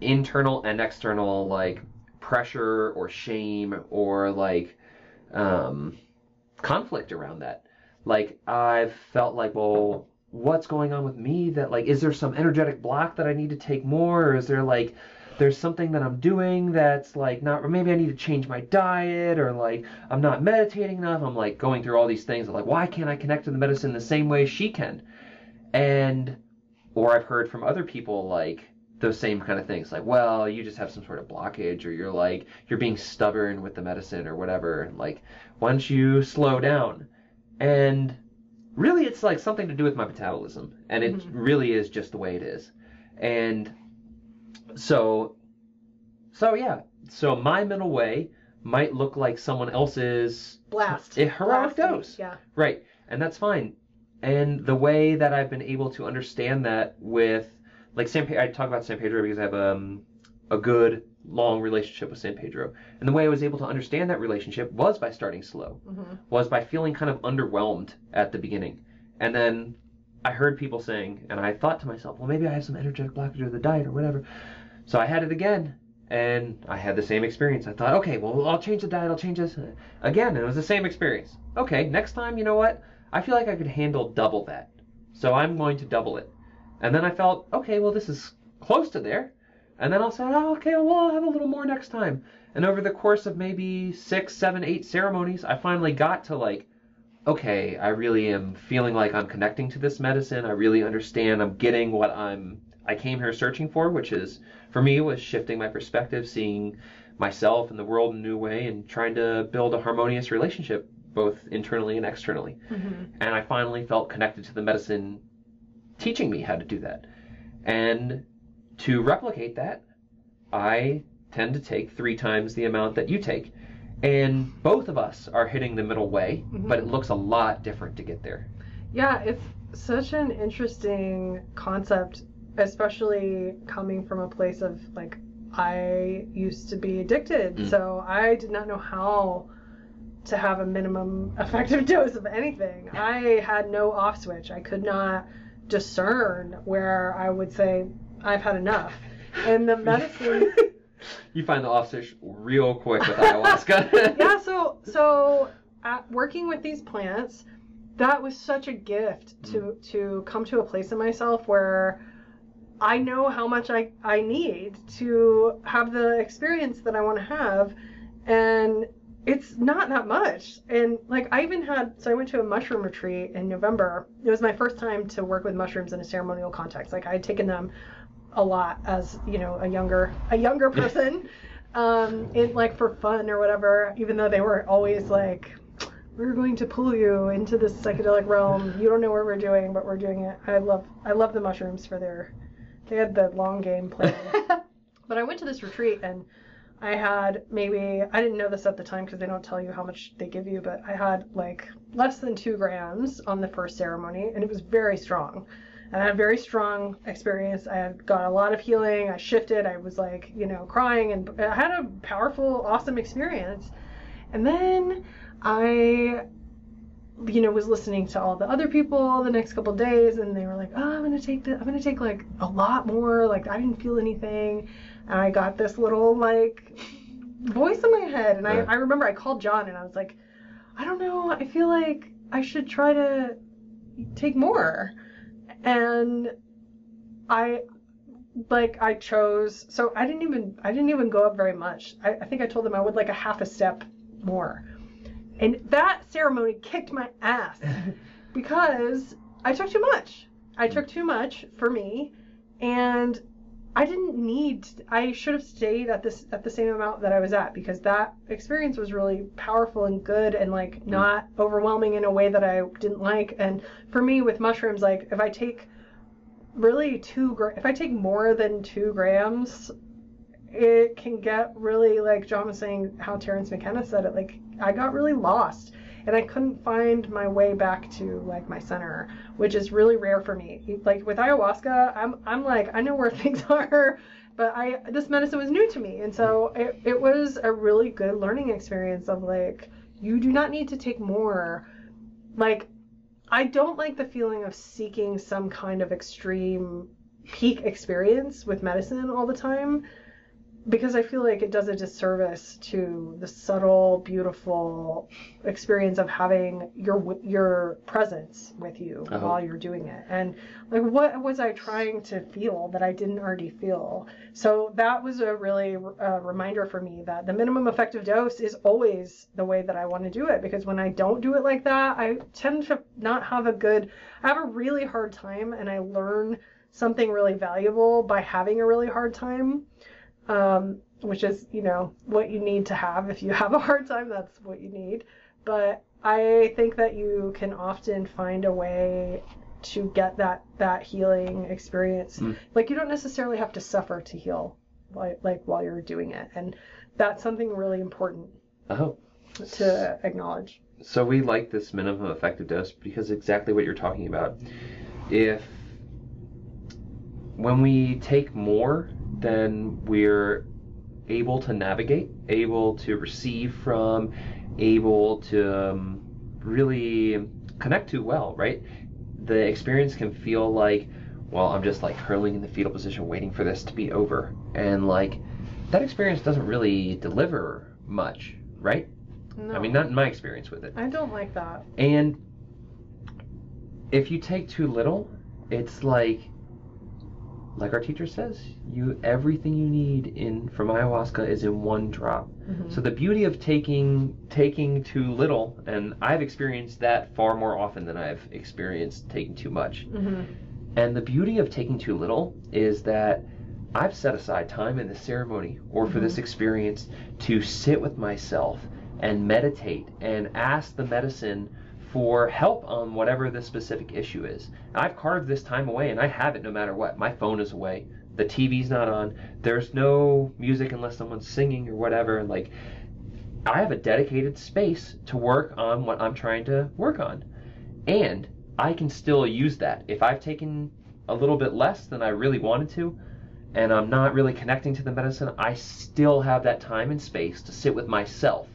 internal and external like pressure or shame or like um conflict around that. Like I've felt like, well, what's going on with me that like is there some energetic block that I need to take more? Or is there like there's something that I'm doing that's like not or maybe I need to change my diet or like I'm not meditating enough. I'm like going through all these things. Like why can't I connect to the medicine the same way she can? And or I've heard from other people like those same kind of things. Like well you just have some sort of blockage or you're like you're being stubborn with the medicine or whatever. Like don't you slow down? And really it's like something to do with my metabolism and it Mhm. really is just the way it is and so so yeah so my middle way might look like someone else's Blast. a heroic Blasting. dose. Yeah. Right. And that's fine. And the way that I've been able to understand that with like San I talk about San Pedro because I have um, a good long relationship with San Pedro. And the way I was able to understand that relationship was by starting slow. Mhm. Was by feeling kind of underwhelmed at the beginning. And then I heard people saying and I thought to myself, well maybe I have some energetic blockage of the diet or whatever. So I had it again and I had the same experience. I thought, okay, well, I'll change the diet, I'll change this. Again, and it was the same experience. Okay, next time, you know what? I feel like I could handle double that. So I'm going to double it. And then I felt, okay, well, this is close to there. And then I'll say, oh, okay, well, I'll have a little more next time. And over the course of maybe six, seven, eight ceremonies, I finally got to like, okay, I really am feeling like I'm connecting to this medicine. I really understand. I'm getting what I'm I came here searching for, which is for me was shifting my perspective, seeing myself and the world in a new way, and trying to build a harmonious relationship both internally and externally. Mhm. And I finally felt connected to the medicine teaching me how to do that. And to replicate that, I tend to take three times the amount that you take. And both of us are hitting the middle way, Mhm. but it looks a lot different to get there. Yeah, it's such an interesting concept, especially coming from a place of like I used to be addicted, Mm. so I did not know how to have a minimum effective dose of anything. I had no off switch. I could not discern where I would say I've had enough. And the medicine You find the off switch real quick with ayahuasca. yeah so so at working with these plants that was such a gift mm. to to come to a place in myself where i know how much i i need to have the experience that i want to have. And it's not that much. And like i even had so i went to a mushroom retreat in november. It was my first time to work with mushrooms in a ceremonial context. Like i had taken them a lot as you know a younger a younger person. Um in like for fun or whatever even though they were always like we're going to pull you into this psychedelic realm. You don't know what we're doing but we're doing it. I love i love the mushrooms for their they had the long game plan. But i went to this retreat and i had maybe i didn't know this at the time because they don't tell you how much they give you but i had like less than two grams on the first ceremony and it was very strong and I had a very strong experience. I had got a lot of healing. I shifted. I was like, you know, crying, and I had a powerful, awesome experience. And then I, you know, was listening to all the other people the next couple days, and they were like, oh, I'm gonna take the, I'm gonna take like a lot more. Like I didn't feel anything, and I got this little like voice in my head, and I, I remember I called John, and I was like, I don't know. I feel like I should try to take more and I like I chose so I didn't even I didn't even go up very much. I, I think I told them I would like a half a step more. And that ceremony kicked my ass because I took too much. I took too much for me and I didn't need I should have stayed at this at the same amount that I was at because that experience was really powerful and good and like mm. not overwhelming in a way that I didn't like. And for me with mushrooms like if I take really 2 gra- if I take more than 2 grams it can get really like John was saying how Terence McKenna said it like I got really lost and I couldn't find my way back to like my center, which is really rare for me. Like with ayahuasca, I'm I'm like I know where things are, but I this medicine was new to me, and so it it was a really good learning experience of like you do not need to take more. Like I don't like the feeling of seeking some kind of extreme peak experience with medicine all the time because I feel like it does a disservice to the subtle, beautiful experience of having your your presence with you Uh-huh. while you're doing it. And like, what was I trying to feel that I didn't already feel? So that was a really uh, reminder for me that the minimum effective dose is always the way that I want to do it. Because when I don't do it like that, I tend to not have a good. I have a really hard time, and I learn something really valuable by having a really hard time um, which is you know what you need to have if you have a hard time that's what you need but i think that you can often find a way to get that that healing experience Mm. like you don't necessarily have to suffer to heal like, like while you're doing it and that's something really important Oh, to acknowledge. So we like this minimum effective dose because exactly what you're talking about. If when we take more than we're able to navigate, able to receive from, able to um, really connect to well, right? The experience can feel like, well, I'm just like curling in the fetal position waiting for this to be over. And like that experience doesn't really deliver much, right? No, I mean, not in my experience with it. I don't like that. And if you take too little, it's like like our teacher says, you everything you need in from ayahuasca is in one drop. Mhm. So the beauty of taking taking too little, and I've experienced that far more often than I've experienced taking too much. Mhm. And the beauty of taking too little is that I've set aside time in this ceremony or for this experience to sit with myself and meditate and ask the medicine for help on whatever the specific issue is. I've carved this time away and I have it no matter what. My phone is away. The TV's not on. There's no music unless someone's singing or whatever. Like I have a dedicated space to work on what I'm trying to work on. And I can still use that. If I've taken a little bit less than I really wanted to, and I'm not really connecting to the medicine, I still have that time and space to sit with myself.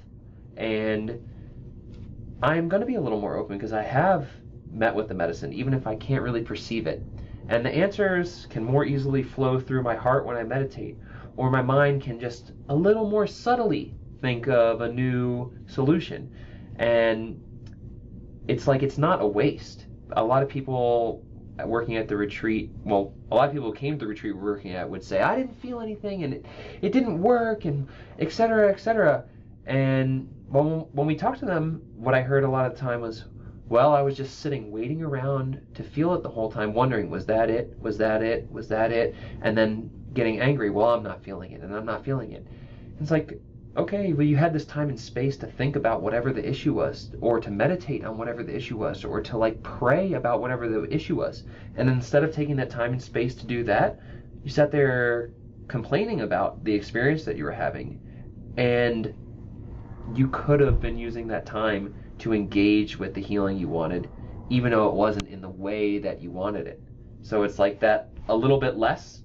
And I'm going to be a little more open because I have met with the medicine, even if I can't really perceive it. And the answers can more easily flow through my heart when I meditate, or my mind can just a little more subtly think of a new solution. And it's like it's not a waste. A lot of people working at the retreat, well, a lot of people who came to the retreat we're working at would say, I didn't feel anything and it, it didn't work and et cetera, et cetera. And when, when we talked to them, what I heard a lot of the time was, well, I was just sitting waiting around to feel it the whole time, wondering, was that it? Was that it? Was that it? And then getting angry, well, I'm not feeling it and I'm not feeling it. It's like, okay, well, you had this time and space to think about whatever the issue was, or to meditate on whatever the issue was, or to like pray about whatever the issue was. And instead of taking that time and space to do that, you sat there complaining about the experience that you were having. And you could have been using that time to engage with the healing you wanted, even though it wasn't in the way that you wanted it. So it's like that a little bit less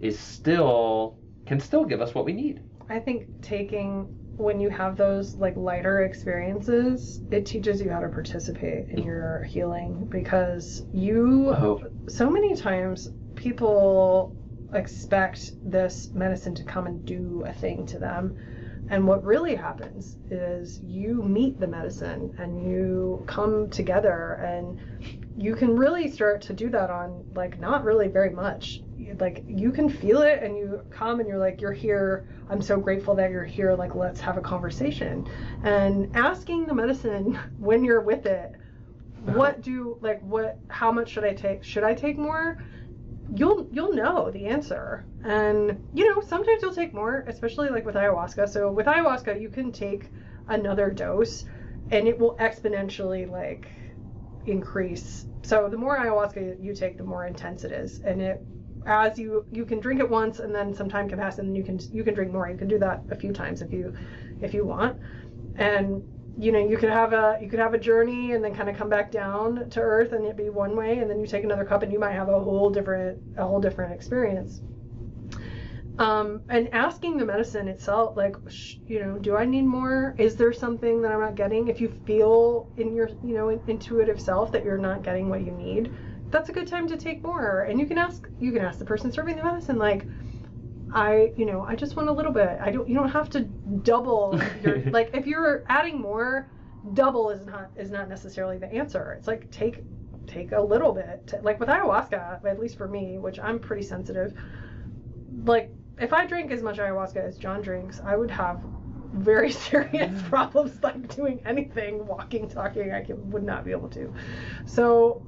is still can still give us what we need. I think taking when you have those like lighter experiences, it teaches you how to participate in your healing because you Oh, so many times people expect this medicine to come and do a thing to them. And what really happens is you meet the medicine and you come together and you can really start to do that on like not really very much. Like you can feel it and you come and you're like, you're here. I'm so grateful that you're here. Like, let's have a conversation. And asking the medicine when you're with it, what do like what how much should I take? Should I take more? You'll you'll know the answer. And you know, sometimes you'll take more, especially like with ayahuasca. So with ayahuasca, you can take another dose and it will exponentially like increase. So the more ayahuasca you take, the more intense it is. And it as you you can drink it once and then some time can pass and then you can you can drink more. You can do that a few times if you if you want. And you know, you could have a you could have a journey and then kind of come back down to earth and it be one way and then you take another cup and you might have a whole different a whole different experience. Um, and asking the medicine itself, like, sh- you know, do I need more? Is there something that I'm not getting? If you feel in your, you know, intuitive self that you're not getting what you need, that's a good time to take more. And you can ask, you can ask the person serving the medicine, like, I, you know, I just want a little bit. I don't, you don't have to double your, like, if you're adding more, double is not is not necessarily the answer. It's like take take a little bit. To, like with ayahuasca, at least for me, which I'm pretty sensitive. Like if I drink as much ayahuasca as John drinks, I would have very serious mm-hmm. problems like doing anything, walking, talking. I can, would not be able to. So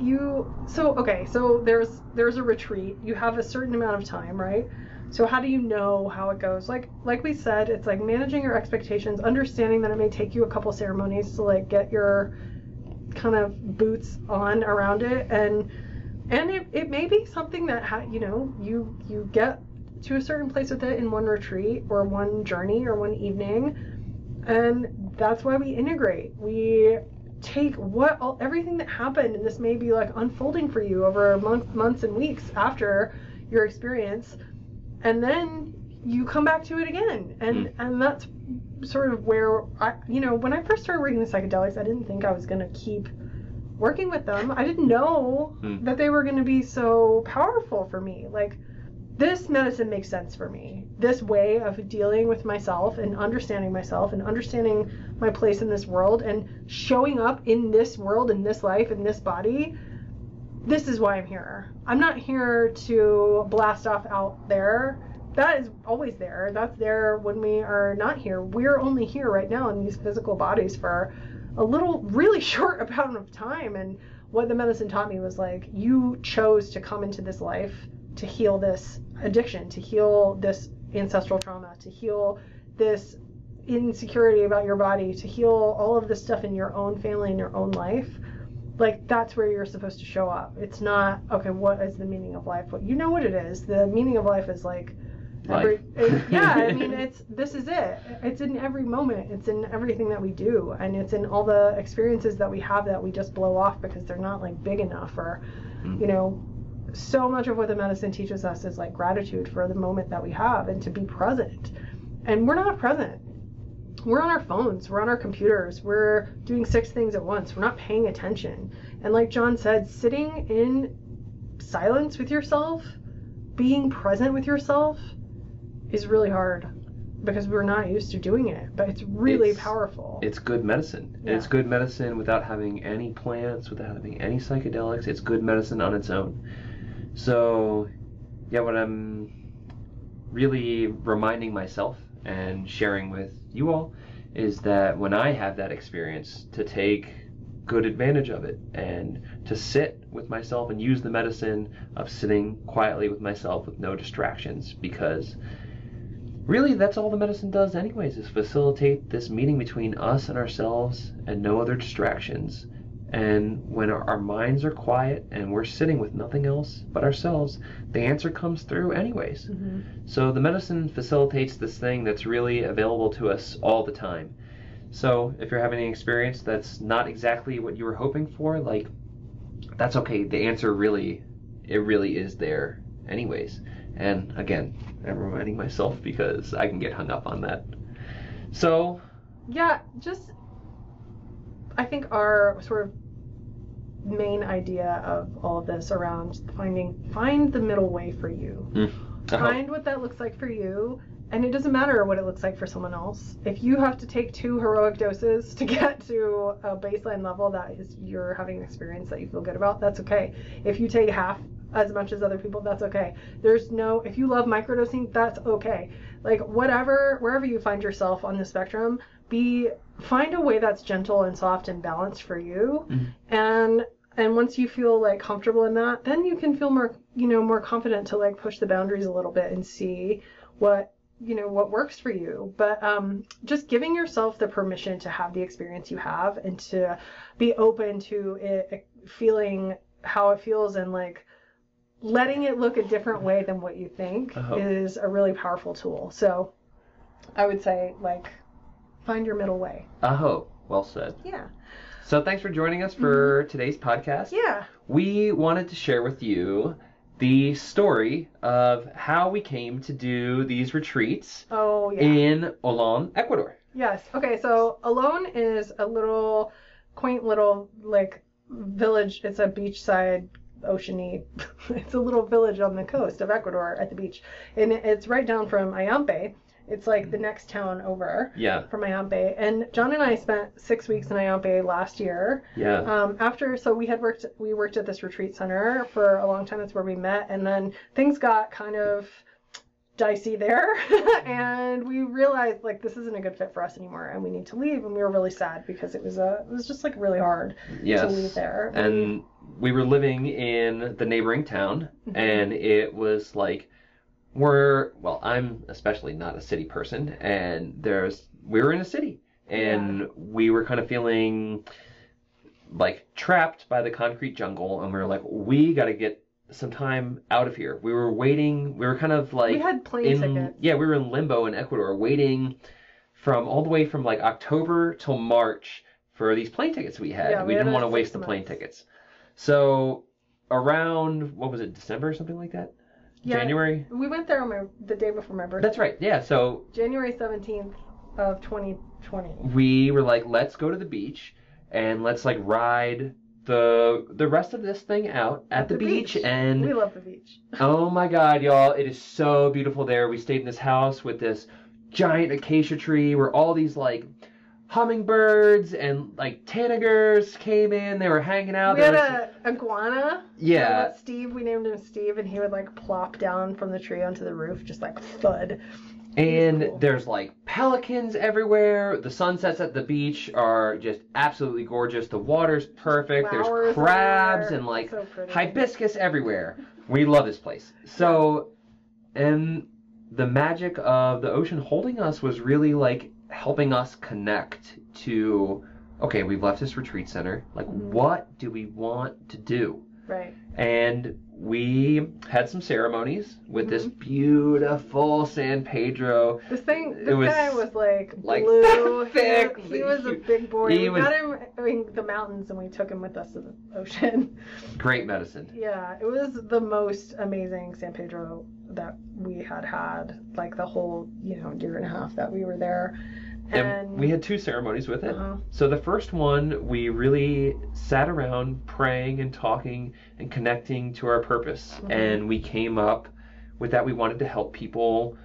you so okay so there's there's a retreat you have a certain amount of time right so how do you know how it goes? Like like we said it's like managing your expectations understanding that it may take you a couple ceremonies to like get your kind of boots on around it. And and it, it may be something that ha- you know you you get to a certain place with it in one retreat or one journey or one evening. And that's why we integrate. We take what all, everything that happened, and this may be like unfolding for you over months, months and weeks after your experience, and then you come back to it again, and Mm. and that's sort of where I, you know, when I first started working with psychedelics, I didn't think I was gonna keep working with them. I didn't know Mm. that they were gonna be so powerful for me. Like this medicine makes sense for me. This way of dealing with myself and understanding myself and understanding my place in this world and showing up in this world, in this life, in this body. This is why I'm here. I'm not here to blast off out there. That is always there. That's there when we are not here. We're only here right now in these physical bodies for a little, really short amount of time. And what the medicine taught me was like, you chose to come into this life to heal this addiction, to heal this ancestral trauma, to heal this insecurity about your body, to heal all of this stuff in your own family and your own life. Like that's where you're supposed to show up. It's not okay. What is the meaning of life? What you know what it is. The meaning of life is like every it- yeah. I mean, it's this is it. It's in every moment. It's in everything that we do, and it's in all the experiences that we have that we just blow off because they're not like big enough or Mm. you know so much of what the medicine teaches us is like gratitude for the moment that we have and to be present. And we're not present. We're on our phones, we're on our computers, we're doing six things at once, we're not paying attention. And like John said, sitting in silence with yourself, being present with yourself is really hard because we're not used to doing it, but it's really It's- powerful. It's good medicine. Yeah. It's good medicine without having any plants, without having any psychedelics. It's good medicine on its own. So, yeah, what I'm really reminding myself and sharing with you all is that when I have that experience, to take good advantage of it and to sit with myself and use the medicine of sitting quietly with myself with no distractions because really that's all the medicine does anyways is facilitate this meeting between us and ourselves and no other distractions and when our, minds are quiet and we're sitting with nothing else but ourselves the answer comes through anyways. Mhm. so the medicine facilitates this thing that's really available to us all the time. So if you're having an experience that's not exactly what you were hoping for like that's okay. The answer really it really is there anyways. And again i'm reminding myself because i can get hung up on that. So Yeah, just I think our sort of main idea of all of this around finding find the middle way for you. uh-huh. Find what that looks like for you. And it doesn't matter what it looks like for someone else. If you have to take two heroic doses to get to a baseline level that is you're having an experience that you feel good about, that's okay. If you take half as much as other people, that's okay. There's no if you love microdosing, that's okay. Like whatever wherever you find yourself on the spectrum, be find a way that's gentle and soft and balanced for you. Mhm. And and once you feel like comfortable in that, then you can feel more you know more confident to like push the boundaries a little bit and see what you know what works for you but um, just giving yourself the permission to have the experience you have and to be open to it feeling how it feels and like letting it look a different way than what you think Uh-huh. is a really powerful tool so i would say like find your middle way aho well said yeah so thanks for joining us for today's podcast yeah we wanted to share with you the story of how we came to do these retreats oh yeah in Olon, Ecuador. Yes. Okay. So Olon is a little quaint little like village. It's a beachside oceany. it's a little village on the coast of Ecuador at the beach, and it's right down from Ayampe. It's like the next town over Yeah, from Ayampe. And John and I spent six weeks in Ayampe last year. yeah. Um, after, so we had worked, we worked at this retreat center for a long time. That's where we met, and then things got kind of dicey there, and we realized like this isn't a good fit for us anymore, and we need to leave. And we were really sad because it was a, it was just like really hard yes. to leave there. And we were living in the neighboring town, Mhm. and it was like we're well, I'm especially not a city person, and there's we were in a city, and we were kind of feeling like trapped by the concrete jungle, and we were like, we got to get some time out of here. We were waiting. We were kind of like we had plane in tickets. yeah, we were in limbo in Ecuador, waiting from all the way from like October till March for these plane tickets we had. Yeah, we, we had didn't want to waste the plane tickets. So around what was it, December or something like that? Yeah. January? We went there on my the day before my birthday. That's right. Yeah. So January 17th of 2020. we were like, let's go to the beach and let's like ride the the rest of this thing out at the, beach. and We love the beach. Oh my god, y'all, it is so beautiful there. We stayed in this house with this giant acacia tree where all these like hummingbirds and like tanagers came in. They were hanging out. we There had was- a iguana. Yeah. Steve, we named him Steve, and he would like plop down from the tree onto the roof, just like thud. And cool. there's like pelicans everywhere. The sunsets at the beach are just absolutely gorgeous. The water's perfect. Flowers there's crabs everywhere. and like So hibiscus everywhere. We love this place. So, and the magic of the ocean holding us was really like helping us connect to okay, we've left this retreat center. Like, Mhm. what do we want to do? Right. And we had some ceremonies with this Mhm. beautiful San Pedro. This thing, this was, guy was like like, blue. thick. He, he was a big boy. he we was- got him in the mountains, and we took him with us to the ocean. Great medicine. Yeah, it was the most amazing San Pedro that we had had, like the whole, you know, year and a half that we were there. And, And, we had two ceremonies with it. uh So the first one, we really sat around praying and talking and connecting to our purpose. Mhm. And we came up with that we wanted to help people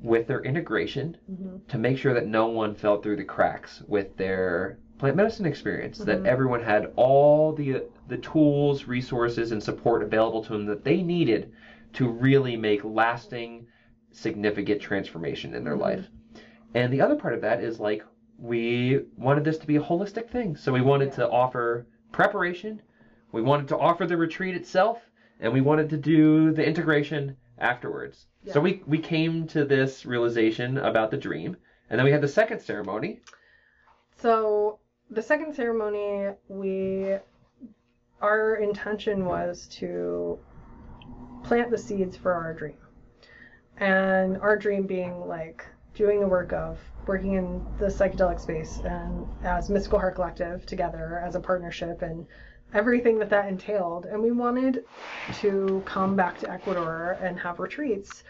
with their integration hmm to make sure that no one fell through the cracks with their plant medicine experience. Mhm. That everyone had all the the tools, resources, and support available to them that they needed to really make lasting, significant transformation in their Mhm. life. And the other part of that is like we wanted this to be a holistic thing. So we wanted Yeah. to offer preparation, we wanted to offer the retreat itself, and we wanted to do the integration afterwards. So we we came to this realization about the dream, and then we had the second ceremony. So the second ceremony, we, our intention was to plant the seeds for our dream, and our dream being like doing the work of working in the psychedelic space and as Mystical Heart Collective together as a partnership and everything that that entailed. And we wanted to come back to Ecuador and have retreats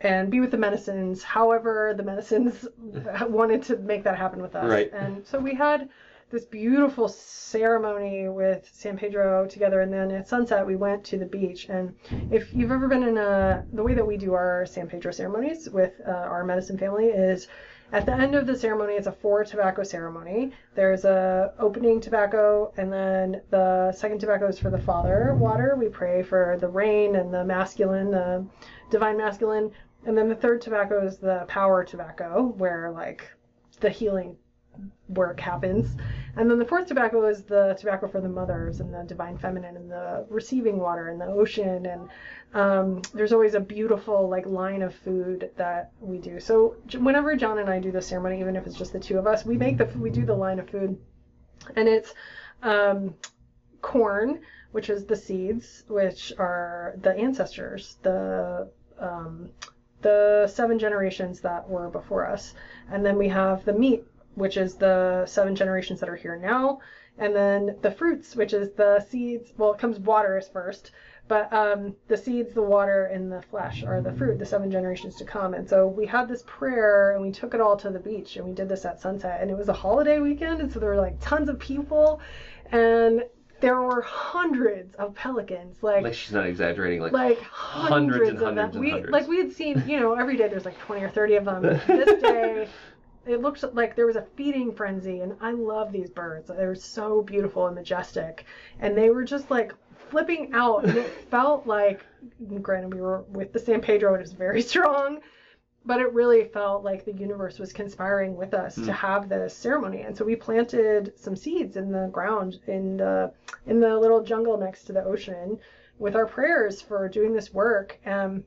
and be with the medicines. However, the medicines wanted to make that happen with us. Right. And so we had this beautiful ceremony with San Pedro together, and then at sunset we went to the beach. And if you've ever been in a, the way that we do our San Pedro ceremonies with uh, our medicine family is at the end of the ceremony, it's a four tobacco ceremony. There's a opening tobacco, and then the second tobacco is for the Father water. We pray for the rain and the masculine, the divine masculine, and then the third tobacco is the power tobacco, where like the healing work happens. And then the fourth tobacco is the tobacco for the mothers and the divine feminine and the receiving water and the ocean. And um, there's always a beautiful like line of food that we do. So whenever John and I do the ceremony, even if it's just the two of us, we make the we do the line of food, and it's um, corn, which is the seeds, which are the ancestors, the um, the seven generations that were before us, and then we have the meat, which is the seven generations that are here now, and then the fruits, which is the seeds. Well, it comes water is first, but um, the seeds, the water, and the flesh are the fruit, the seven generations to come. And so we had this prayer, and we took it all to the beach, and we did this at sunset, and it was a holiday weekend, and so there were like tons of people, and there were hundreds of pelicans, like Like she's not exaggerating. Like, like hundreds hundreds, and of hundreds them. and We hundreds. like we had seen, you know, every day there's like 20 or 30 of them. This day, it looked like there was a feeding frenzy, and I love these birds. they're so beautiful and majestic, and they were just like flipping out, and it felt like, granted, we were with the San Pedro, and it was very strong. But it really felt like the universe was conspiring with us Mm. to have this ceremony, and so we planted some seeds in the ground in the in the little jungle next to the ocean, with our prayers for doing this work. Um,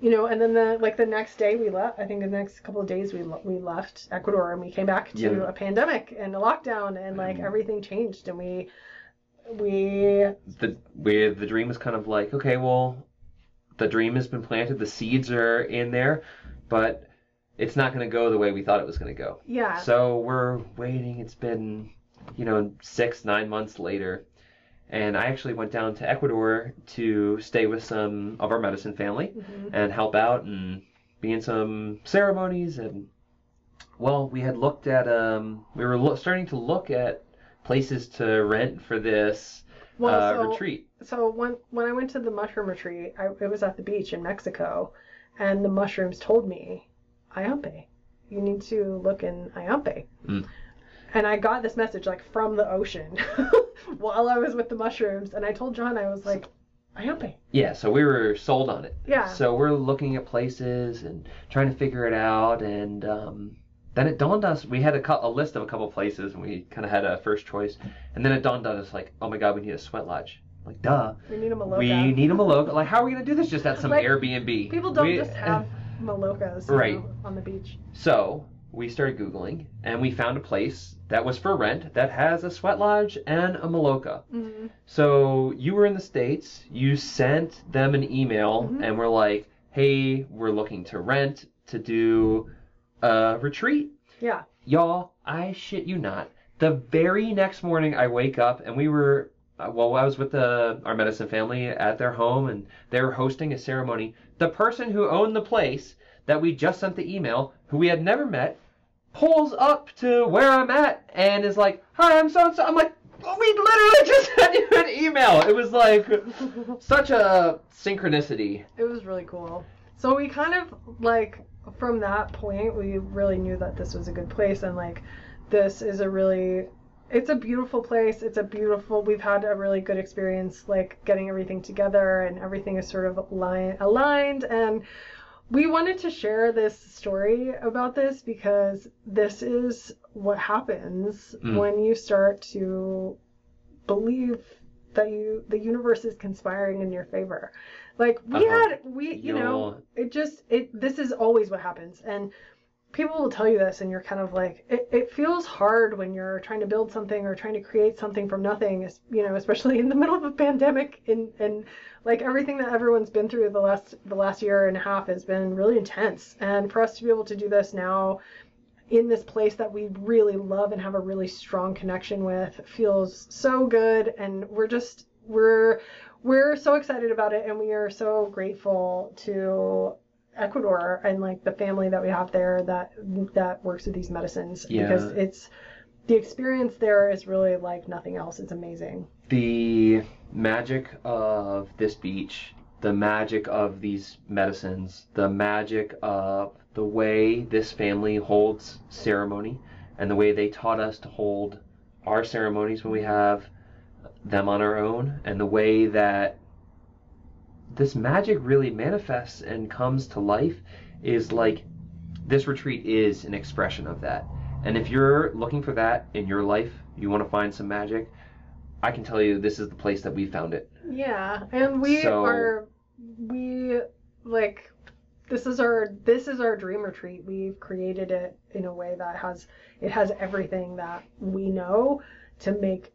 you know, and then the like the next day we left. I think the next couple of days we we left Ecuador and we came back to Yeah. a pandemic and a lockdown and like Mhm. everything changed and we we the we the dream was kind of like okay well the dream has been planted the seeds are in there but it's not going to go the way we thought it was going to go. Yeah. So we're waiting. It's been, you know, six, nine months later. And I actually went down to Ecuador to stay with some of our medicine family Mhm. and help out and be in some ceremonies. And, well, we had looked at, um, we were lo- starting to look at places to rent for this Well, uh, so, retreat. so when when I went to the mushroom retreat, I, it was at the beach in Mexico, and the mushrooms told me, Ayampe, you need to look in Ayampe. Mm. And I got this message like from the ocean while I was with the mushrooms, and I told John I was like, I Ayampe. Yeah, so we were sold on it. Yeah. So we're looking at places and trying to figure it out, and um, then it dawned on us we had a, a list of a couple places, and we kind of had a first choice, and then it dawned on us like, oh my god, we need a sweat lodge. Like, duh, We need a Maloka. we need a Maloka. Like, how are we gonna do this just at some Like, Airbnb? People don't We- just have Malokas Right. know, on the beach. So we started googling, and we found a place that was for rent that has a sweat lodge and a Maloka. hmm So you were in the States, you sent them an email Mhm. and were like, hey, we're looking to rent to do a retreat. Yeah. Y'all, I shit you not. The very next morning I wake up and we were, uh, well, I was with the, our medicine family at their home and they were hosting a ceremony. The person who owned the place that we just sent the email, who we had never met, pulls up to where I'm at and is like, hi, I'm so and so. I'm like, oh, we literally just sent you an email. It was like such a synchronicity. It was really cool. So we kind of like from that point we really knew that this was a good place and like this is a really it's a beautiful place. It's a beautiful we've had a really good experience like getting everything together and everything is sort of line, aligned and we wanted to share this story about this because this is what happens Mm. when you start to believe that you the universe is conspiring in your favor. Like we Uh-huh. had we you know it just it this is always what happens and people will tell you this and you're kind of like it, it feels hard when you're trying to build something or trying to create something from nothing you know especially in the middle of a pandemic. And and like everything that everyone's been through the last the last year and a half has been really intense. And for us to be able to do this now in this place that we really love and have a really strong connection with feels so good. And we're just we're we're so excited about it and we are so grateful to Ecuador and like the family that we have there that that works with these medicines because it's the experience there is really like nothing else. It's amazing. the magic of this beach, the magic of these medicines, the magic of the way this family holds ceremony, and the way they taught us to hold our ceremonies when we have them on our own, and the way that this magic really manifests and comes to life is like this retreat is an expression of that. And if you're looking for that in your life, you want to find some magic, I can tell you this is the place that we found it. Yeah, and we So- are we like this is our this is our dream retreat. We've created it in a way that has it has everything that we know to make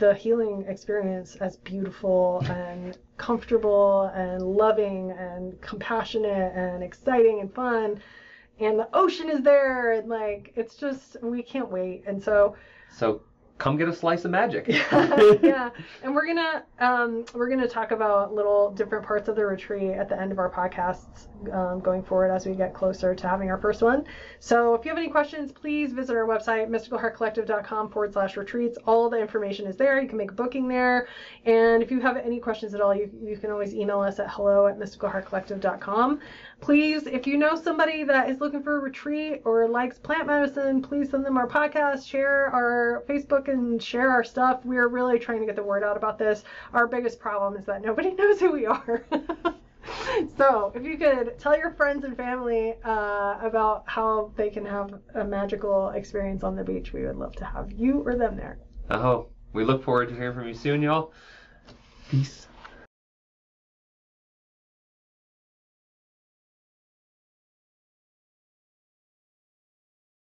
the healing experience as beautiful and comfortable and loving and compassionate and exciting and fun. And the ocean is there and like it's just we can't wait. And so So come get a slice of magic. yeah, yeah. And we're gonna um, we're gonna talk about little different parts of the retreat at the end of our podcasts um, going forward as we get closer to having our first one. So if you have any questions, please visit our website mysticalheartcollective.com forward slash retreats. All the information is there. You can make a booking there. And if you have any questions at all, you you can always email us at hello at mysticalheartcollective.com. Please, if you know somebody that is looking for a retreat or likes plant medicine, please send them our podcast, share our Facebook, and share our stuff. We are really trying to get the word out about this. Our biggest problem is that nobody knows who we are. so, if you could tell your friends and family uh, about how they can have a magical experience on the beach, we would love to have you or them there. Oh, we look forward to hearing from you soon, y'all. Peace.